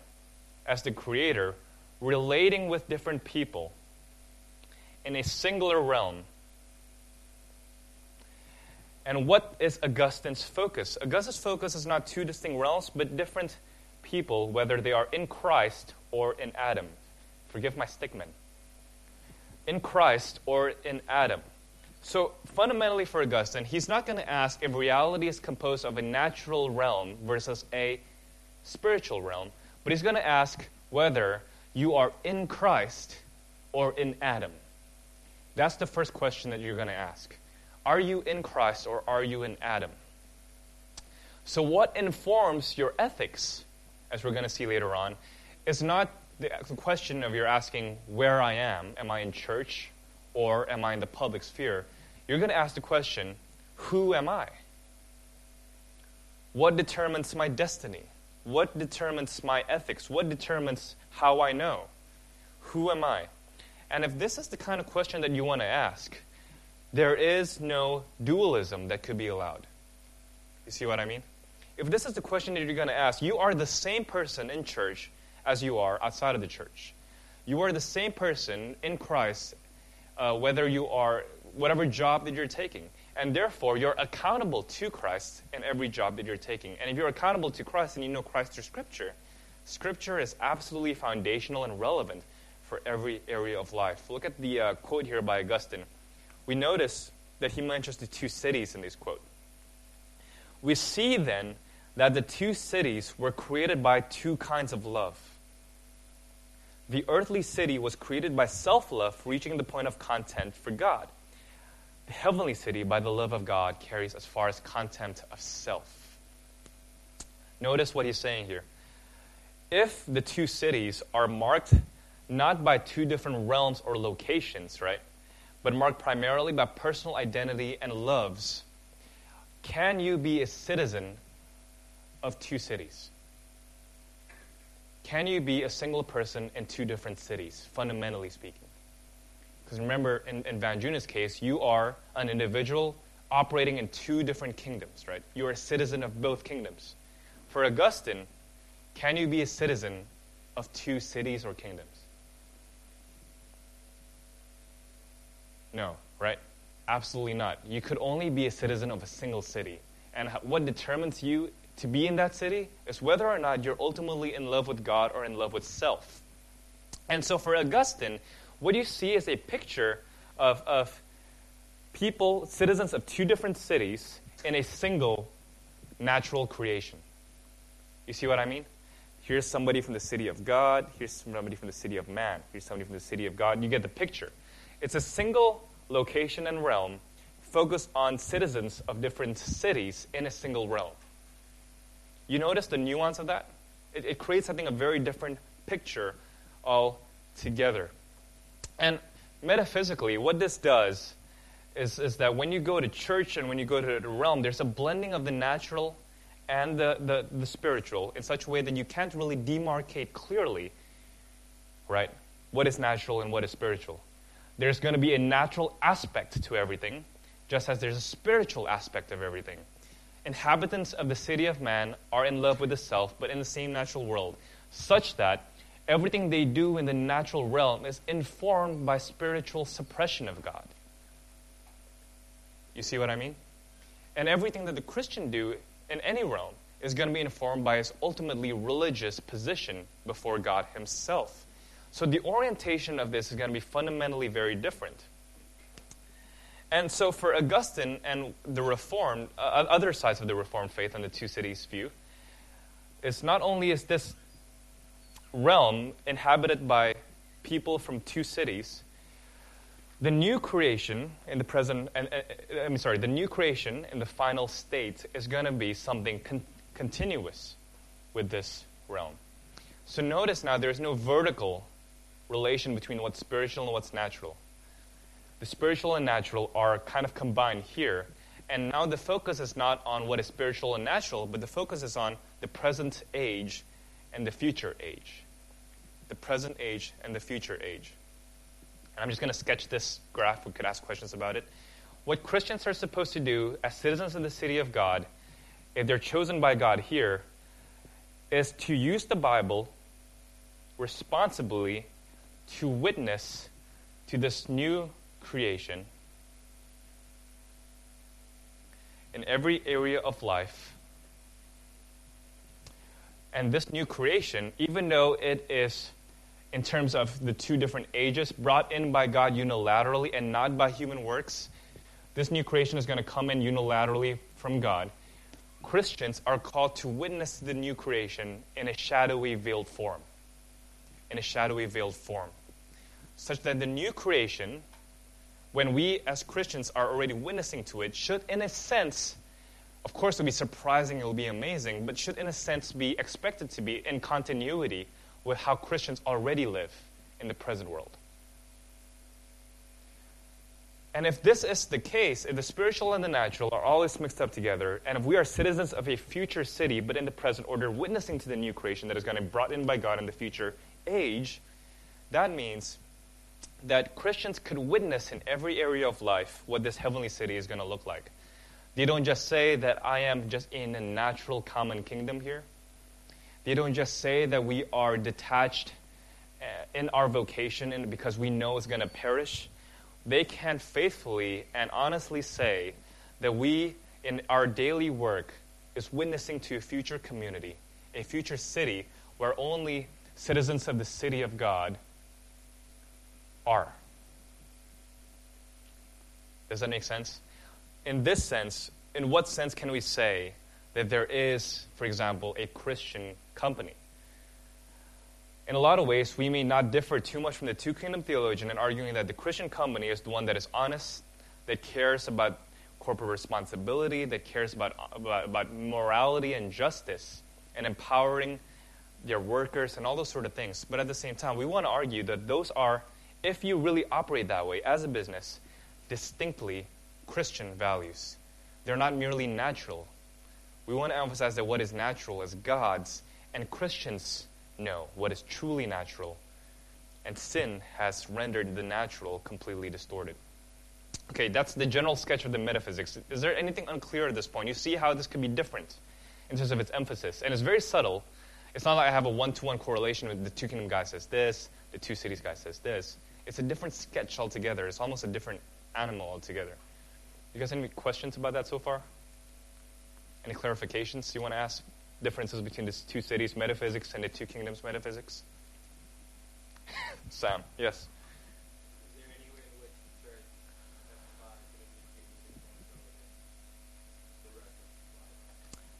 as the creator relating with different people in a singular realm. And what is Augustine's focus? Augustine's focus is not two distinct realms, but different people, whether they are in Christ or in Adam. Forgive my stickman. In Christ or in Adam. So, fundamentally for Augustine, he's not going to ask if reality is composed of a natural realm versus a spiritual realm, but he's going to ask whether you are in Christ or in Adam. That's the first question that you're going to ask. Are you in Christ or are you in Adam? So, what informs your ethics, as we're going to see later on, is not the question of you're asking where I am. Am I in church or am I in the public sphere? You're going to ask the question, who am I? What determines my destiny? What determines my ethics? What determines how I know? Who am I? And if this is the kind of question that you want to ask, there is no dualism that could be allowed. You see what I mean? If this is the question that you're going to ask, you are the same person in church as you are outside of the church. You are the same person in Christ, uh, whether you are whatever job that you're taking. And therefore, you're accountable to Christ in every job that you're taking. And if you're accountable to Christ and you know Christ through Scripture, Scripture is absolutely foundational and relevant for every area of life. Look at the uh, quote here by Augustine. We notice that he mentions the two cities in this quote. We see then that the two cities were created by two kinds of love. The earthly city was created by self love, reaching the point of content for God. The heavenly city, by the love of God, carries as far as contempt of self. Notice what he's saying here. If the two cities are marked not by two different realms or locations, right, but marked primarily by personal identity and loves, can you be a citizen of two cities? Can you be a single person in two different cities, fundamentally speaking? Because remember, in, in Van Drunen's case, you are an individual operating in two different kingdoms, right? You are a citizen of both kingdoms. For Augustine, can you be a citizen of two cities or kingdoms? No, right? Absolutely not. You could only be a citizen of a single city. And what determines you to be in that city is whether or not you're ultimately in love with God or in love with self. And so for Augustine, what you see is a picture of, of people, citizens of two different cities in a single natural creation. You see what I mean? Here's somebody from the city of God, here's somebody from the city of man, here's somebody from the city of God. You get the picture. It's a single location and realm focused on citizens of different cities in a single realm. You notice the nuance of that? It, it creates, something a very different picture altogether. And metaphysically, what this does is, is that when you go to church and when you go to the realm, there's a blending of the natural and the, the, the spiritual in such a way that you can't really demarcate clearly, right, what is natural and what is spiritual. There's going to be a natural aspect to everything, just as there's a spiritual aspect of everything. Inhabitants of the city of man are in love with the self, but in the same natural world, such that everything they do in the natural realm is informed by spiritual suppression of God. You see what I mean? And everything that the Christian do in any realm is going to be informed by his ultimately religious position before God himself. So the orientation of this is going to be fundamentally very different. And so for Augustine and the Reformed, uh, other sides of the Reformed faith and the two cities view, it's not only is this realm inhabited by people from two cities, the new creation in the present, I'm sorry, the new creation in the final state is going to be something con- continuous with this realm. So notice now there's no vertical relation between what's spiritual and what's natural. The spiritual and natural are kind of combined here. And now the focus is not on what is spiritual and natural, but the focus is on the present age and the future age. The present age and the future age. And I'm just going to sketch this graph. We could ask questions about it. What Christians are supposed to do as citizens of the city of God, if they're chosen by God here, is to use the Bible responsibly to witness to this new creation in every area of life. And this new creation, even though it is, in terms of the two different ages, brought in by God unilaterally and not by human works, this new creation is going to come in unilaterally from God. Christians are called to witness the new creation in a shadowy veiled form. In a shadowy veiled form. Such that the new creation, when we as Christians are already witnessing to it, should, in a sense, of course, it'll be surprising, it'll be amazing, but should, in a sense, be expected to be in continuity with how Christians already live in the present world. And if this is the case, if the spiritual and the natural are always mixed up together, and if we are citizens of a future city, but in the present order, witnessing to the new creation that is going to be brought in by God in the future age, that means that Christians could witness in every area of life what this heavenly city is going to look like. They don't just say that I am just in a natural common kingdom here. They don't just say that we are detached uh, in our vocation and because we know it's going to perish they can faithfully and honestly say that we, in our daily work, is witnessing to a future community, a future city where only citizens of the city of God are. Does that make sense? In this sense, in what sense can we say that there is, for example, a Christian company? in a lot of ways, we may not differ too much from the two kingdom theologian in arguing that the Christian company is the one that is honest, that cares about corporate responsibility, that cares about, about, about morality and justice, and empowering their workers and all those sort of things. But at the same time, we want to argue that those are, if you really operate that way as a business, distinctly Christian values. They're not merely natural. We want to emphasize that what is natural is God's, and Christians know what is truly natural, and sin has rendered the natural completely distorted. Okay, that's the general sketch of the metaphysics. Is there anything unclear at this point? You see how this could be different in terms of its emphasis, and it's very subtle. It's not like I have a one-to-one correlation with the two kingdom guy says this, the two cities guy says this. It's a different sketch altogether. It's almost a different animal altogether. You guys have any questions about that so far? Any clarifications you want to ask? differences between the two cities metaphysics and the two kingdoms metaphysics? Sam, yes.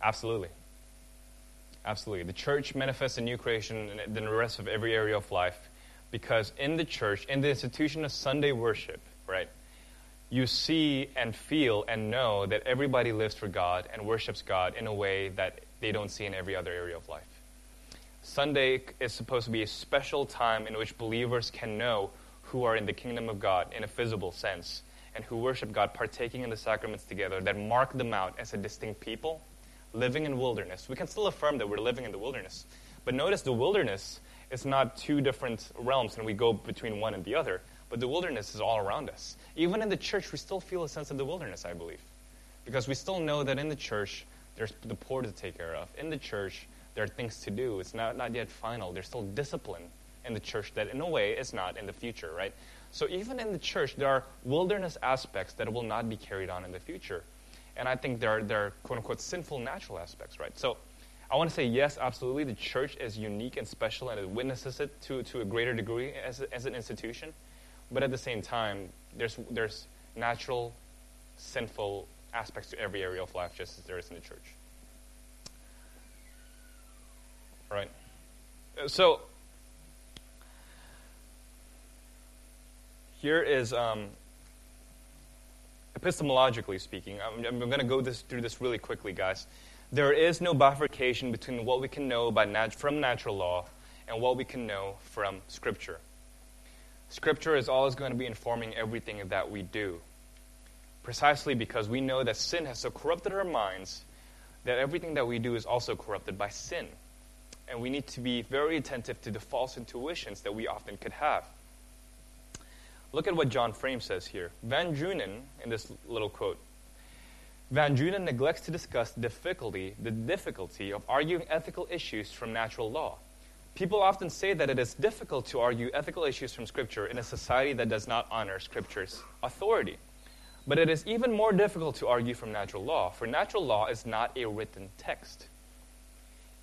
Absolutely. Absolutely. The church manifests a new creation in the rest of every area of life because in the church, in the institution of Sunday worship, right, you see and feel and know that everybody lives for God and worships God in a way that they don't see in every other area of life. Sunday is supposed to be a special time in which believers can know who are in the kingdom of God in a visible sense and who worship God, partaking in the sacraments together that mark them out as a distinct people living in wilderness. We can still affirm that we're living in the wilderness. But notice the wilderness is not two different realms and we go between one and the other, but the wilderness is all around us. Even in the church, we still feel a sense of the wilderness, I believe. Because we still know that in the church, there's the poor to take care of. In the church, there are things to do. It's not, not yet final. There's still discipline in the church that, in a way, is not in the future, right? So even in the church, there are wilderness aspects that will not be carried on in the future. And I think there are, there are quote unquote sinful natural aspects, right? So I want to say yes, absolutely. The church is unique and special and it witnesses it to, to a greater degree as, as an institution. But at the same time, there's, there's natural, sinful aspects to every area of life, just as there is in the church. Right? So, here is, um, epistemologically speaking, I'm, I'm going to go this, through this really quickly, guys. There is no bifurcation between what we can know by nat- from natural law and what we can know from Scripture. Scripture is always going to be informing everything that we do precisely because we know that sin has so corrupted our minds that everything that we do is also corrupted by sin. And we need to be very attentive to the false intuitions that we often could have. Look at what John Frame says here. Van Drunen, in this little quote, Van Drunen neglects to discuss the difficulty, the difficulty of arguing ethical issues from natural law. People often say that it is difficult to argue ethical issues from Scripture in a society that does not honor Scripture's authority. But it is even more difficult to argue from natural law, for natural law is not a written text.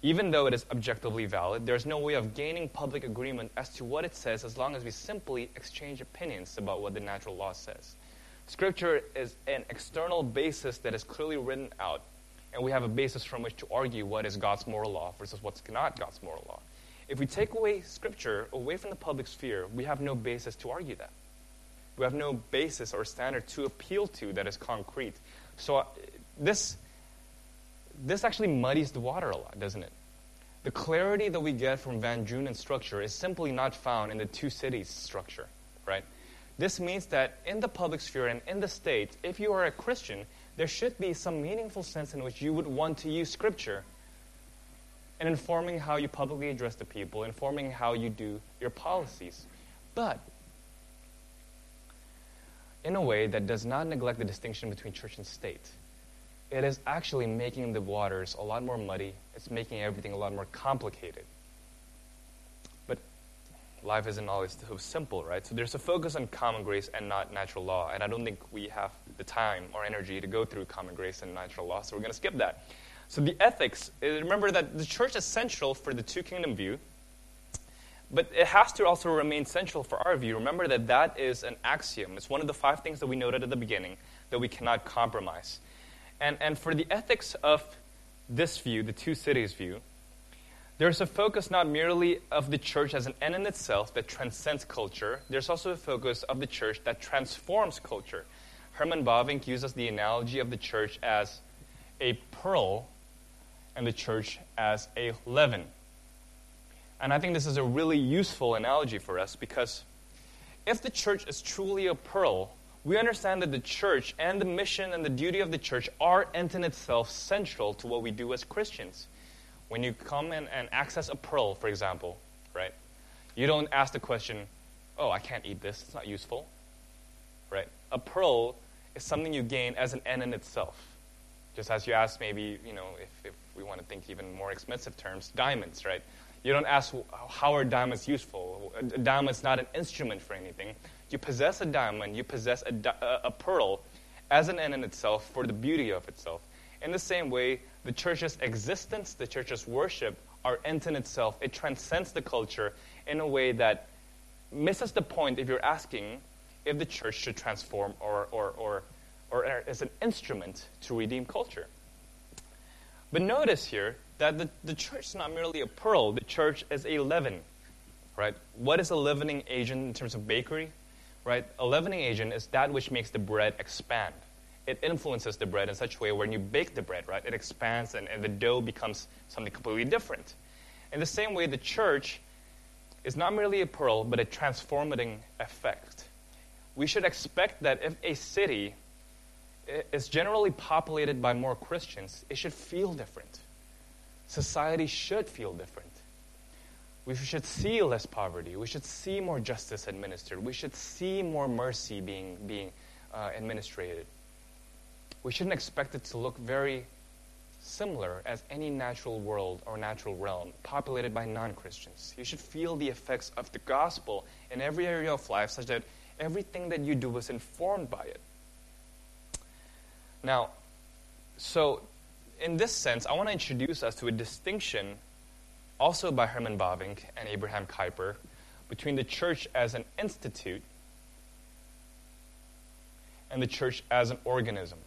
Even though it is objectively valid, there is no way of gaining public agreement as to what it says as long as we simply exchange opinions about what the natural law says. Scripture is an external basis that is clearly written out, and we have a basis from which to argue what is God's moral law versus what's not God's moral law. If we take away Scripture away from the public sphere, we have no basis to argue that. We have no basis or standard to appeal to that is concrete. So, uh, this, this actually muddies the water a lot, doesn't it? The clarity that we get from Van Drunen's structure is simply not found in the two cities structure, right? This means that in the public sphere and in the state, if you are a Christian, there should be some meaningful sense in which you would want to use Scripture in informing how you publicly address the people, informing how you do your policies. But in a way that does not neglect the distinction between church and state. It is actually making the waters a lot more muddy. It's making everything a lot more complicated. But life isn't always so simple, right? So there's a focus on common grace and not natural law. And I don't think we have the time or energy to go through common grace and natural law, so we're going to skip that. So the ethics, uh, remember that the church is central for the two kingdom view. But it has to also remain central for our view. Remember that that is an axiom. It's one of the five things that we noted at the beginning that we cannot compromise. And, and for the ethics of this view, the two cities view, there's a focus not merely of the church as an end in itself that transcends culture, there's also a focus of the church that transforms culture. Herman Bavinck uses the analogy of the church as a pearl and the church as a leaven. And I think this is a really useful analogy for us because if the church is truly a pearl, we understand that the church and the mission and the duty of the church are and in itself central to what we do as Christians. When you come in and access a pearl, for example, right? You don't ask the question, oh, I can't eat this, it's not useful. Right? A pearl is something you gain as an end in itself. Just as you ask, maybe, you know, if, if we want to think even more expensive terms, diamonds, right? You don't ask, how are diamonds useful? A diamond is not an instrument for anything. You possess a diamond, you possess a, a pearl as an end in itself for the beauty of itself. In the same way, the church's existence, the church's worship, are end in itself. It transcends the culture in a way that misses the point if you're asking if the church should transform or, or, or, or as an instrument to redeem culture. But notice here that the, the church is not merely a pearl, the church is a leaven. Right? What is a leavening agent in terms of bakery? Right? A leavening agent is that which makes the bread expand. It influences the bread in such a way when you bake the bread, right? It expands and, and the dough becomes something completely different. In the same way, the church is not merely a pearl, but a transforming effect. We should expect that if a city is generally populated by more Christians, it should feel different society should feel different. We should see less poverty. We should see more justice administered. We should see more mercy being, being uh, administrated. We shouldn't expect it to look very similar as any natural world or natural realm populated by non Christians. You should feel the effects of the gospel in every area of life such that everything that you do is informed by it. Now, so in this sense, I want to introduce us to a distinction also by Herman Bavinck and Abraham Kuyper between the church as an institute and the church as an organism.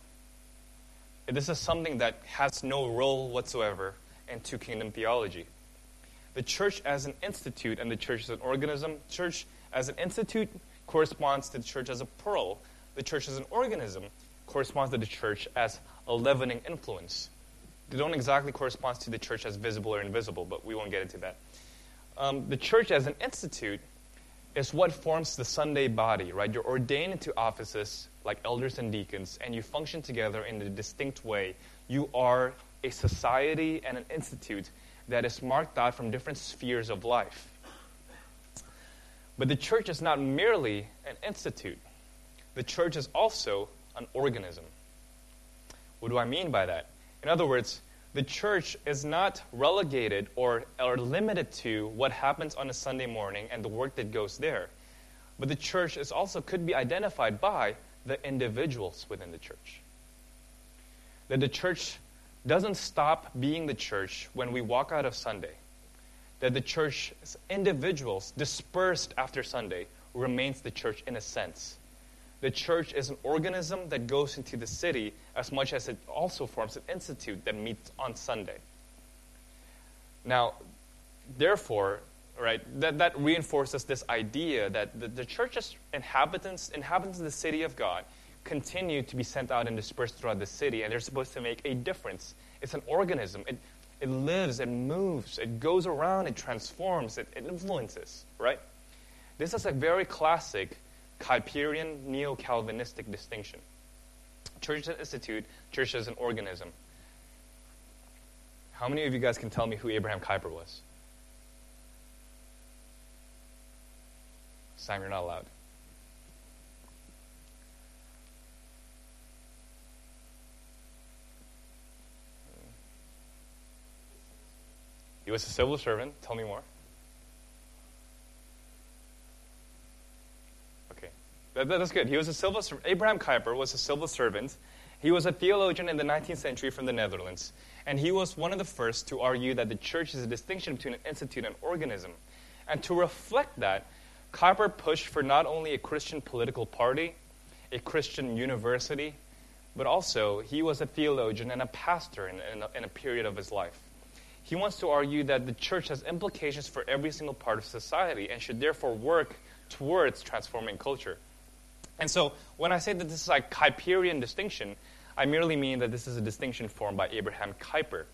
This is something that has no role whatsoever in two kingdom theology. The church as an institute and the church as an organism, church as an institute corresponds to the church as a pearl. The church as an organism corresponds to the church as a leavening influence. They don't exactly correspond to the church as visible or invisible, but we won't get into that. Um, the church as an institute is what forms the Sunday body, right? You're ordained into offices like elders and deacons, and you function together in a distinct way. You are a society and an institute that is marked out from different spheres of life. But the church is not merely an institute, the church is also an organism. What do I mean by that? In other words, the church is not relegated or, or limited to what happens on a Sunday morning and the work that goes there. But the church is also could be identified by the individuals within the church. That the church doesn't stop being the church when we walk out of Sunday. That the church, individuals dispersed after Sunday, remains the church in a sense. The church is an organism that goes into the city as much as it also forms an institute that meets on Sunday. Now, therefore, right, that, that reinforces this idea that the, the church's inhabitants, inhabitants of the city of God, continue to be sent out and dispersed throughout the city, and they're supposed to make a difference. It's an organism. It, it lives, it moves, it goes around, it transforms, it, it influences, right? This is a very classic Kuyperian neo Calvinistic distinction. Church as an institute, church as an organism. How many of you guys can tell me who Abraham Kuyper was? Sam, you're not allowed. He was a civil servant. Tell me more. Okay, that, that's good. He was a civil servant. Abraham Kuyper was a civil servant. He was a theologian in the 19th century from the Netherlands, and he was one of the first to argue that the church is a distinction between an institute and organism. And to reflect that, Kuyper pushed for not only a Christian political party, a Christian university, but also he was a theologian and a pastor in, in, a, in a period of his life. He wants to argue that the church has implications for every single part of society and should therefore work towards transforming culture. And so, when I say that this is a Kuyperian distinction, I merely mean that this is a distinction formed by Abraham Kuyper.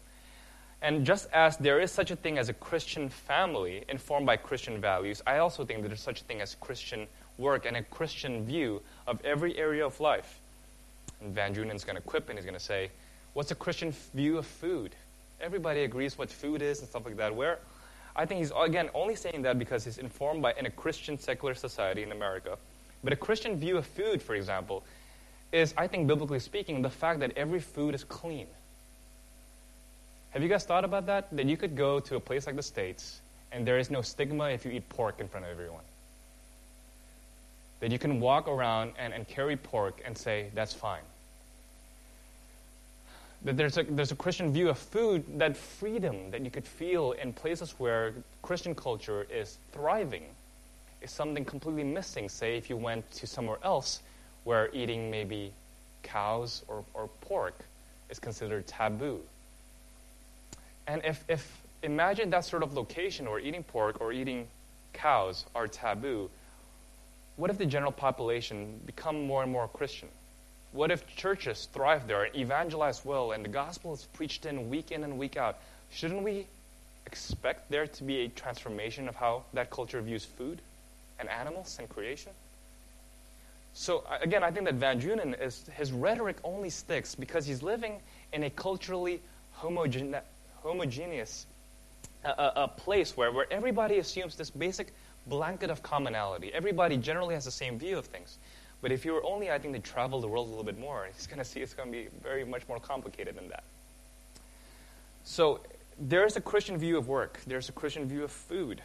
And just as there is such a thing as a Christian family informed by Christian values, I also think that there's such a thing as Christian work and a Christian view of every area of life. And Van Drunen's going to quip and he's going to say, What's a Christian view of food? everybody agrees what food is and stuff like that. Where I think he's, again, only saying that because he's informed by in a Christian secular society in America. But a Christian view of food, for example, is, I think, biblically speaking, the fact that every food is clean. Have you guys thought about that? That you could go to a place like the States and there is no stigma if you eat pork in front of everyone. That you can walk around and, and carry pork and say, that's fine that there's a, there's a Christian view of food, that freedom that you could feel in places where Christian culture is thriving is something completely missing, say, if you went to somewhere else where eating maybe cows or, or pork is considered taboo. And if, if, imagine that sort of location where eating pork or eating cows are taboo, what if the general population become more and more Christian? What if churches thrive there evangelize well and the gospel is preached in week in and week out? Shouldn't we expect there to be a transformation of how that culture views food and animals and creation? So uh, again, I think that Van Drunen is his rhetoric only sticks because he's living in a culturally homogene- homogeneous a, place where, where everybody assumes this basic blanket of commonality. Everybody generally has the same view of things. But if you were only, I think, to travel the world a little bit more, he's going to see it's going to be very much more complicated than that. So there's a Christian view of work. There's a Christian view of food.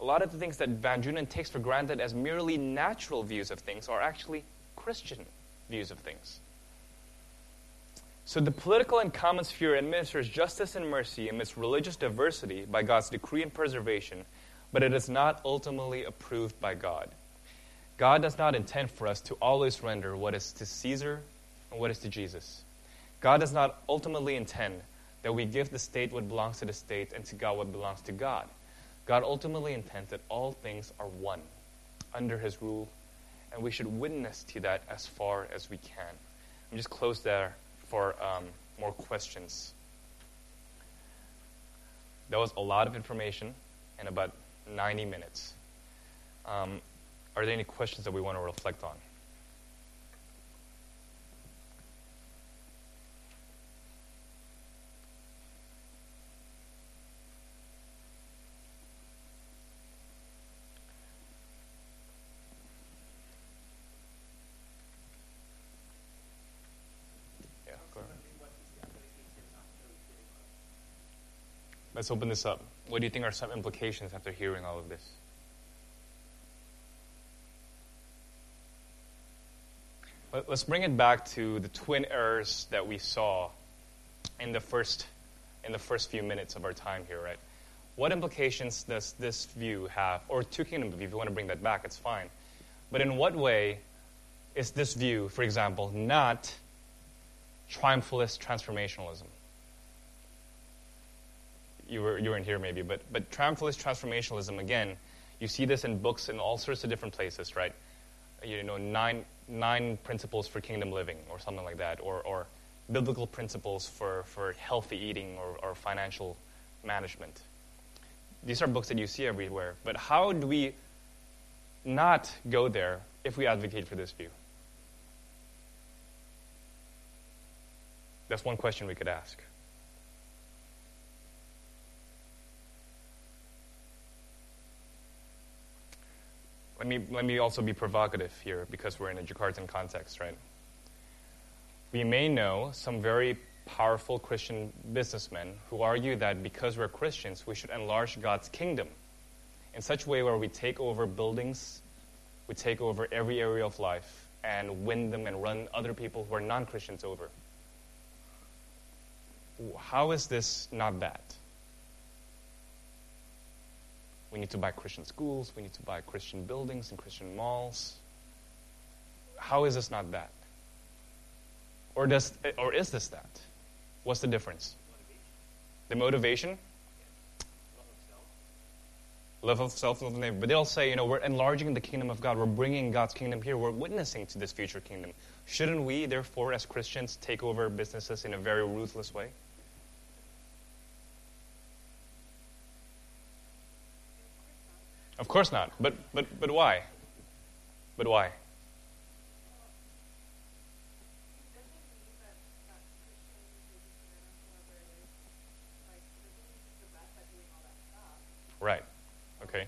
A lot of the things that Van Drunen takes for granted as merely natural views of things are actually Christian views of things. So the political and common sphere administers justice and mercy amidst religious diversity by God's decree and preservation, but it is not ultimately approved by God. God does not intend for us to always render what is to Caesar and what is to Jesus. God does not ultimately intend that we give the state what belongs to the state and to God what belongs to God. God ultimately intends that all things are one under his rule, and we should witness to that as far as we can. I'm just close there for um, more questions. That was a lot of information in about 90 minutes. Um, are there any questions that we want to reflect on? Let's open this up. What do you think are some implications after hearing all of this? Let's bring it back to the twin errors that we saw in the first in the first few minutes of our time here, right? What implications does this view have, or two kingdom view? If you want to bring that back, it's fine. But in what way is this view, for example, not triumphalist transformationalism. You, were, you weren't here maybe, but, but triumphalist transformationalism, again, you see this in books in all sorts of different places, right? You know, nine, nine principles for kingdom living or something like that, or, or biblical principles for, for healthy eating or, or financial management. These are books that you see everywhere. But how do we not go there if we advocate for this view? That's one question we could ask. Let me, let me also be provocative here because we're in a Jakartan context, right? We may know some very powerful Christian businessmen who argue that because we're Christians, we should enlarge God's kingdom in such a way where we take over buildings, we take over every area of life, and win them and run other people who are non Christians over. How is this not that? We need to buy Christian schools, we need to buy Christian buildings and Christian malls. How is this not that? Or, does, or is this that? What's the difference? The motivation? Love of self, love of neighbor. But they'll say, you know, we're enlarging the kingdom of God. We're bringing God's kingdom here. We're witnessing to this future kingdom. Shouldn't we, therefore, as Christians, take over businesses in a very ruthless way? Of course not. But, but, but why? But why? Right. Okay.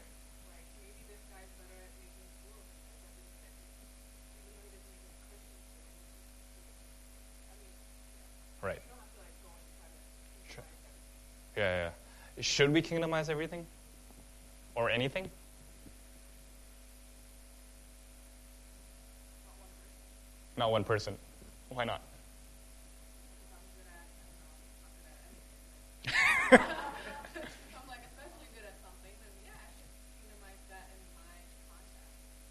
Right. Yeah, yeah. Should we kingdomize everything? Or anything? Not one person. Why not?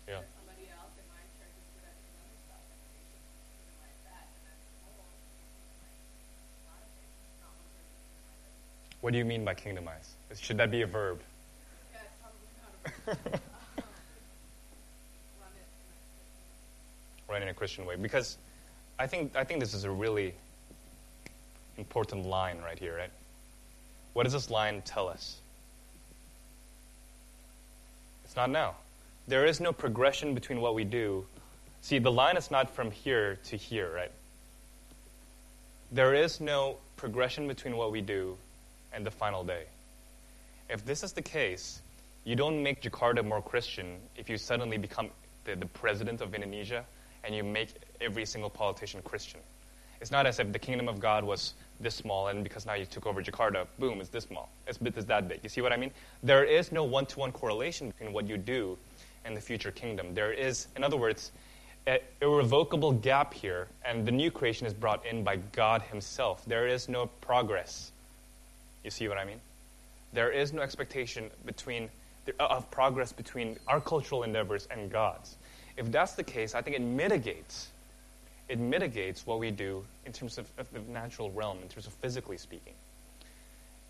Yeah. What do you mean by kingdomize? Should that be a verb? Run in a Christian way. Because I think, I think this is a really important line right here, right? What does this line tell us? It's not now. There is no progression between what we do. See, the line is not from here to here, right? There is no progression between what we do and the final day. If this is the case, you don't make Jakarta more Christian if you suddenly become the, the president of Indonesia and you make every single politician Christian. It's not as if the kingdom of God was this small, and because now you took over Jakarta, boom, it's this small. It's, it's that big. You see what I mean? There is no one to one correlation between what you do and the future kingdom. There is, in other words, an irrevocable gap here, and the new creation is brought in by God Himself. There is no progress you see what I mean? There is no expectation between, of progress between our cultural endeavors and God's. If that's the case, I think it mitigates. It mitigates what we do in terms of, of the natural realm, in terms of physically speaking.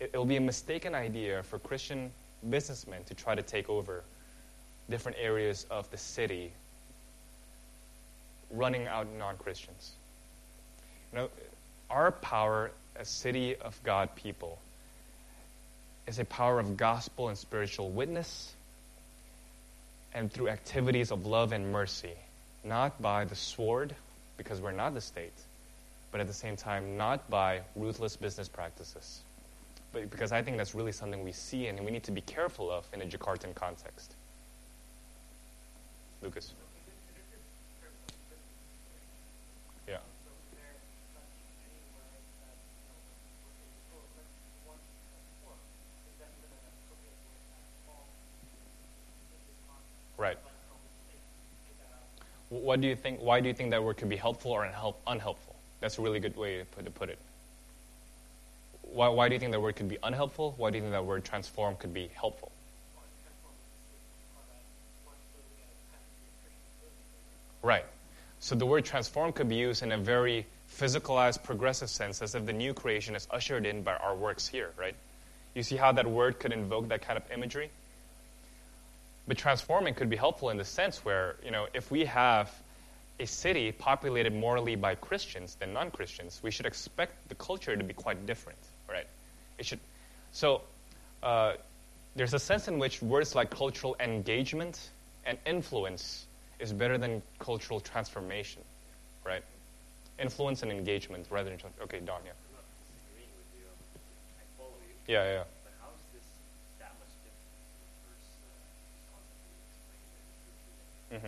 It, it'll be a mistaken idea for Christian businessmen to try to take over different areas of the city, running out non Christians. You know, our power as city of God people is a power of gospel and spiritual witness and through activities of love and mercy, not by the sword, because we're not the state, but at the same time, not by ruthless business practices. But because I think that's really something we see and we need to be careful of in a Jakartan context. Lucas. Right. What do you think? Why do you think that word could be helpful or unhelpful? That's a really good way to put, it. Why, why do you think that word could be unhelpful? Why do you think that word transform could be helpful? Right. So the word transform could be used in a very physicalized, progressive sense, as if the new creation is ushered in by our works here, right? You see how that word could invoke that kind of imagery? But transforming could be helpful in the sense where, you know, if we have a city populated morally by Christians than non Christians, we should expect the culture to be quite different, right? It should. So, uh, there's a sense in which words like cultural engagement and influence is better than cultural transformation, right? Influence and engagement rather than okay, Don, yeah. Yeah, yeah. But how is this that much different from the first uh, concept you explained there, the Mhm. It's like giving the fact that the creation will have pretty much nothing to do with what we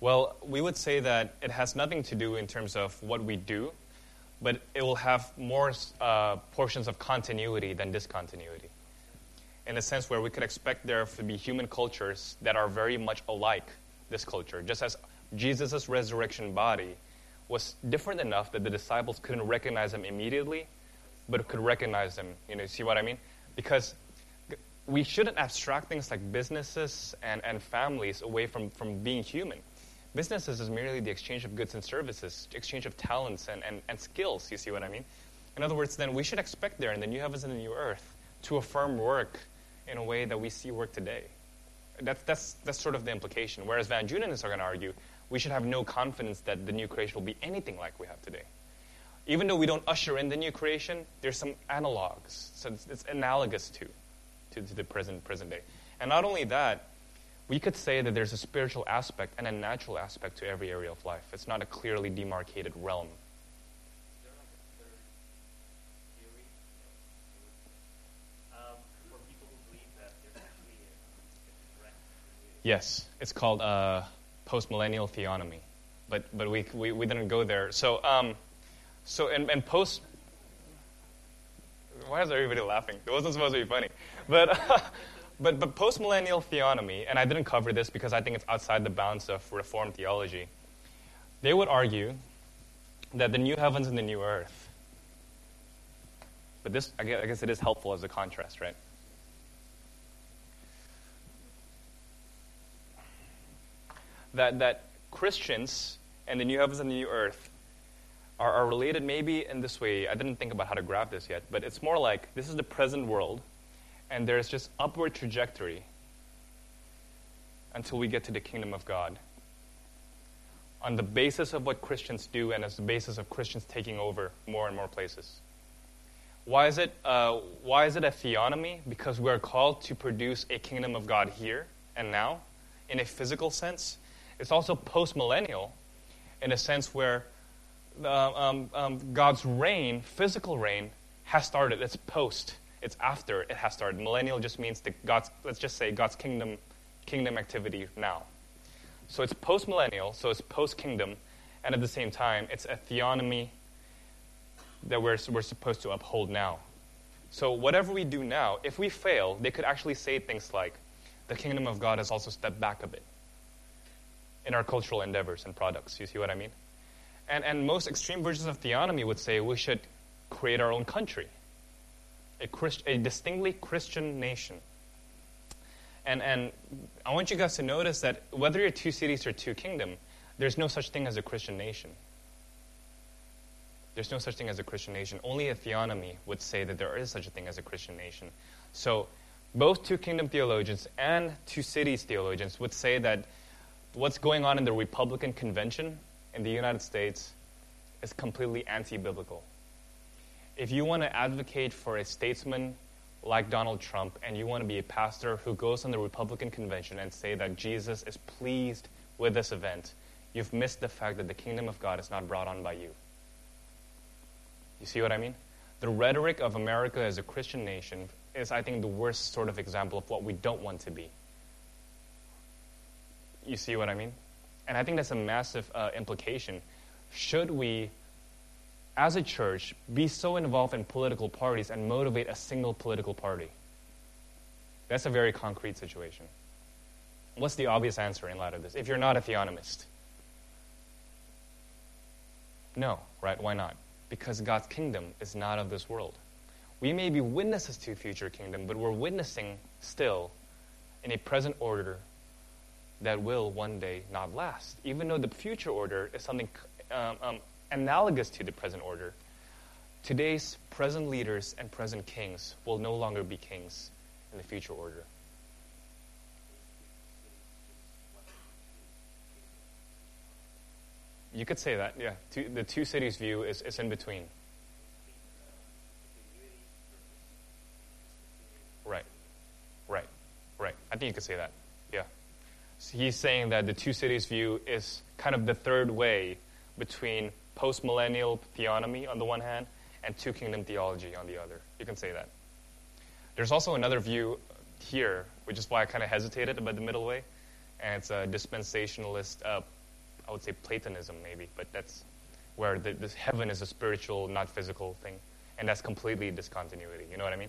Well, we would say that it has nothing to do in terms of what we do, but it will have more uh, portions of continuity than discontinuity. In a sense where we could expect there to be human cultures that are very much alike this culture, just as Jesus' resurrection body was different enough that the disciples couldn't recognize him immediately, but could recognize them. You know, see what I mean? Because we shouldn't abstract things like businesses and, and families away from, from being human. Businesses is merely the exchange of goods and services, exchange of talents and, and, and skills, you see what I mean? In other words, then we should expect there in the new heavens and the new earth to affirm work in a way that we see work today. That's, that's, that's sort of the implication. Whereas Van Drunenists are going to argue we should have no confidence that the new creation will be anything like we have today. Even though we don't usher in the new creation, there's some analogs. So it's, it's analogous to, to, to the present, present day. And not only that, we could say that there's a spiritual aspect and a natural aspect to every area of life. It's not a clearly demarcated realm. Yes, it's called uh, post-millennial theonomy, but but we, we, we didn't go there. So um, so and, and post. Why is everybody laughing? It wasn't supposed to be funny, but but but post-millennial theonomy, and I didn't cover this because I think it's outside the bounds of Reformed theology. They would argue that the new heavens and the new earth. But this, I guess, I guess it is helpful as a contrast, right? that, that Christians and the new heavens and the new earth are, are related maybe in this way. I didn't think about how to grab this yet, but it's more like this is the present world, and there's just upward trajectory until we get to the kingdom of God. On the basis of what Christians do and as the basis of Christians taking over more and more places. Why is it, uh, why is it a theonomy? Because we're called to produce a kingdom of God here and now in a physical sense. It's also post millennial in a sense where um, um, God's reign, physical reign, has started. It's post. It's after it has started. Millennial just means the God's. Let's just say God's kingdom, kingdom activity now. So it's post millennial. So it's post kingdom, and at the same time, it's a theonomy that we're we're supposed to uphold now. So whatever we do now, if we fail, they could actually say things like, "The kingdom of God has also stepped back a bit." in our cultural endeavors and products. You see what I mean? And, and most extreme versions of theonomy would say we should create our own country, a, Christ, a distinctly Christian nation. And, and I want you guys to notice that whether you're two cities or two kingdom, there's no such thing as a Christian nation. There's no such thing as a Christian nation. Only a theonomy would say that there is such a thing as a Christian nation. So both two kingdom theologians and two cities theologians would say that what's going on in the Republican convention in the United States is completely anti biblical. If you want to advocate for a statesman like Donald Trump and you want to be a pastor who goes on the Republican convention and say that Jesus is pleased with this event, you've missed the fact that the kingdom of God is not brought on by you. You see what I mean? The rhetoric of America as a Christian nation is, I think, the worst sort of example of what we don't want to be. You see what I mean? And I think that's a massive uh, implication. Should we, as a church, be so involved in political parties and motivate a single political party? That's a very concrete situation. What's the obvious answer in light of this? If you're not a theonomist, no, right? Why not? Because God's kingdom is not of this world. We may be witnesses to a future kingdom, but we're witnessing still in a present order that will one day not last. Even though the future order is something um, um, analogous to the present order, today's present leaders and present kings will no longer be kings in the future order. You could say that, yeah. Two, the two cities view is, is in between. Right, right, right. I think you could say that. He's saying that the two cities view is kind of the third way between post millennial theonomy on the one hand and two kingdom theology on the other. You can say that. There's also another view here, which is why I kind of hesitated about the middle way, and it's a dispensationalist uh, I would say Platonism, maybe, but that's where the, this heaven is a spiritual, not physical thing, and that's completely discontinuity. You know what I mean?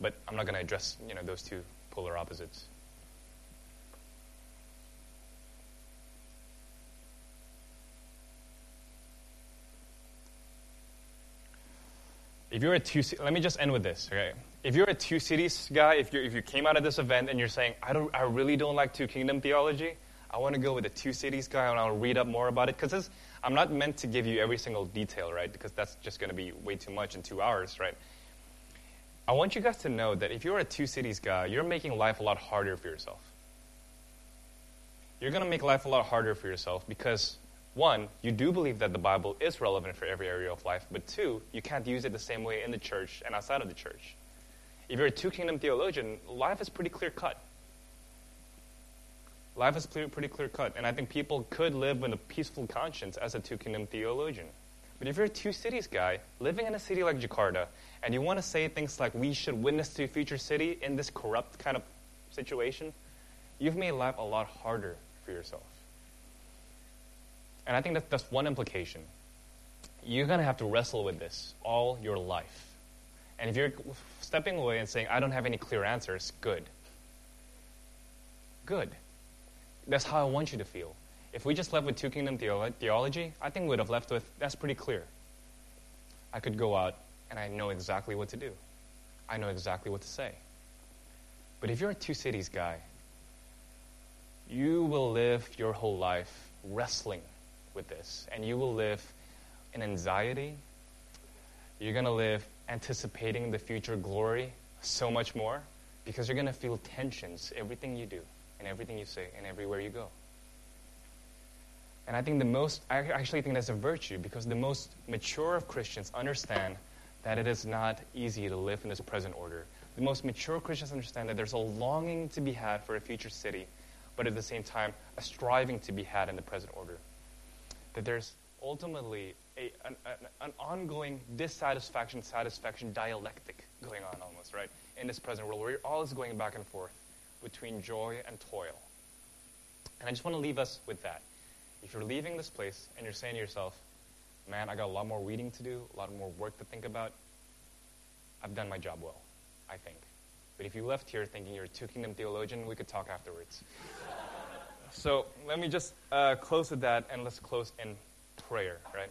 But I'm not going to address you know those two polar opposites. If you're a two, let me just end with this, okay? If you're a two cities guy, if you if you came out of this event and you're saying I don't, I really don't like two kingdom theology, I want to go with the two cities guy and I'll read up more about it because I'm not meant to give you every single detail, right? Because that's just going to be way too much in two hours, right? I want you guys to know that if you're a two cities guy, you're making life a lot harder for yourself. You're going to make life a lot harder for yourself because, one, you do believe that the Bible is relevant for every area of life, but two, you can't use it the same way in the church and outside of the church. If you're a two kingdom theologian, life is pretty clear cut. Life is pretty clear cut, and I think people could live with a peaceful conscience as a two kingdom theologian. But if you're a two cities guy, living in a city like Jakarta, and you want to say things like, we should witness to a future city in this corrupt kind of situation, you've made life a lot harder for yourself. And I think that that's one implication. You're going to have to wrestle with this all your life. And if you're stepping away and saying, I don't have any clear answers, good. Good. That's how I want you to feel. If we just left with two kingdom theology, I think we would have left with that's pretty clear. I could go out and I know exactly what to do. I know exactly what to say. But if you're a two cities guy, you will live your whole life wrestling with this. And you will live in anxiety. You're going to live anticipating the future glory so much more because you're going to feel tensions everything you do and everything you say and everywhere you go. And I think the most, I actually think that's a virtue because the most mature of Christians understand that it is not easy to live in this present order. The most mature Christians understand that there's a longing to be had for a future city, but at the same time, a striving to be had in the present order. That there's ultimately a, an, an ongoing dissatisfaction satisfaction dialectic going on almost, right? In this present world where you're always going back and forth between joy and toil. And I just want to leave us with that. If you're leaving this place and you're saying to yourself, man, I got a lot more reading to do, a lot more work to think about, I've done my job well, I think. But if you left here thinking you're a two kingdom theologian, we could talk afterwards. So let me just uh, close with that and let's close in prayer, right?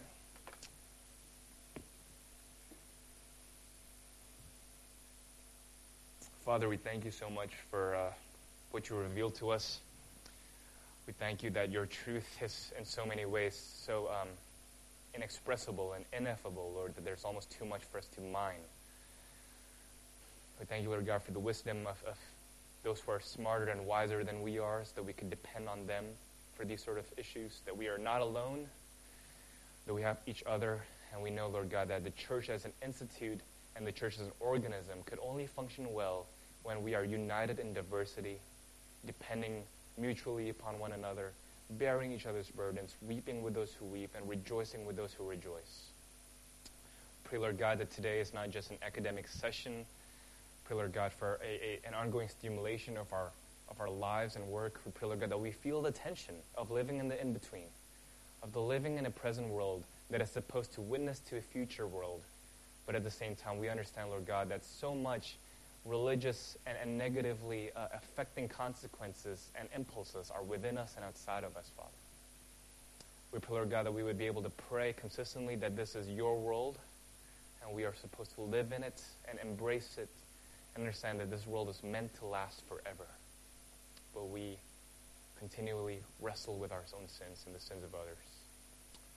Father, we thank you so much for uh, what you revealed to us. We thank you that your truth is, in so many ways, so um, inexpressible and ineffable, Lord, that there's almost too much for us to mine. We thank you, Lord God, for the wisdom of, of those who are smarter and wiser than we are, so that we can depend on them for these sort of issues, that we are not alone, that we have each other, and we know, Lord God, that the church as an institute and the church as an organism could only function well when we are united in diversity, depending mutually upon one another, bearing each other's burdens, weeping with those who weep, and rejoicing with those who rejoice. Pray, Lord God, that today is not just an academic session. Lord God, for a, a, an ongoing stimulation of our, of our lives and work. We Lord God, that we feel the tension of living in the in between, of the living in a present world that is supposed to witness to a future world. But at the same time, we understand, Lord God, that so much religious and, and negatively uh, affecting consequences and impulses are within us and outside of us, Father. We pray, Lord God, that we would be able to pray consistently that this is your world and we are supposed to live in it and embrace it understand that this world is meant to last forever. But we continually wrestle with our own sins and the sins of others.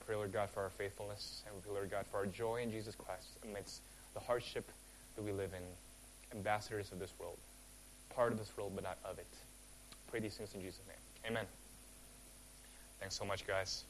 Pray, Lord God, for our faithfulness, and we pray, Lord God, for our joy in Jesus Christ amidst the hardship that we live in, ambassadors of this world, part of this world, but not of it. Pray these things in Jesus' name. Amen. Thanks so much, guys.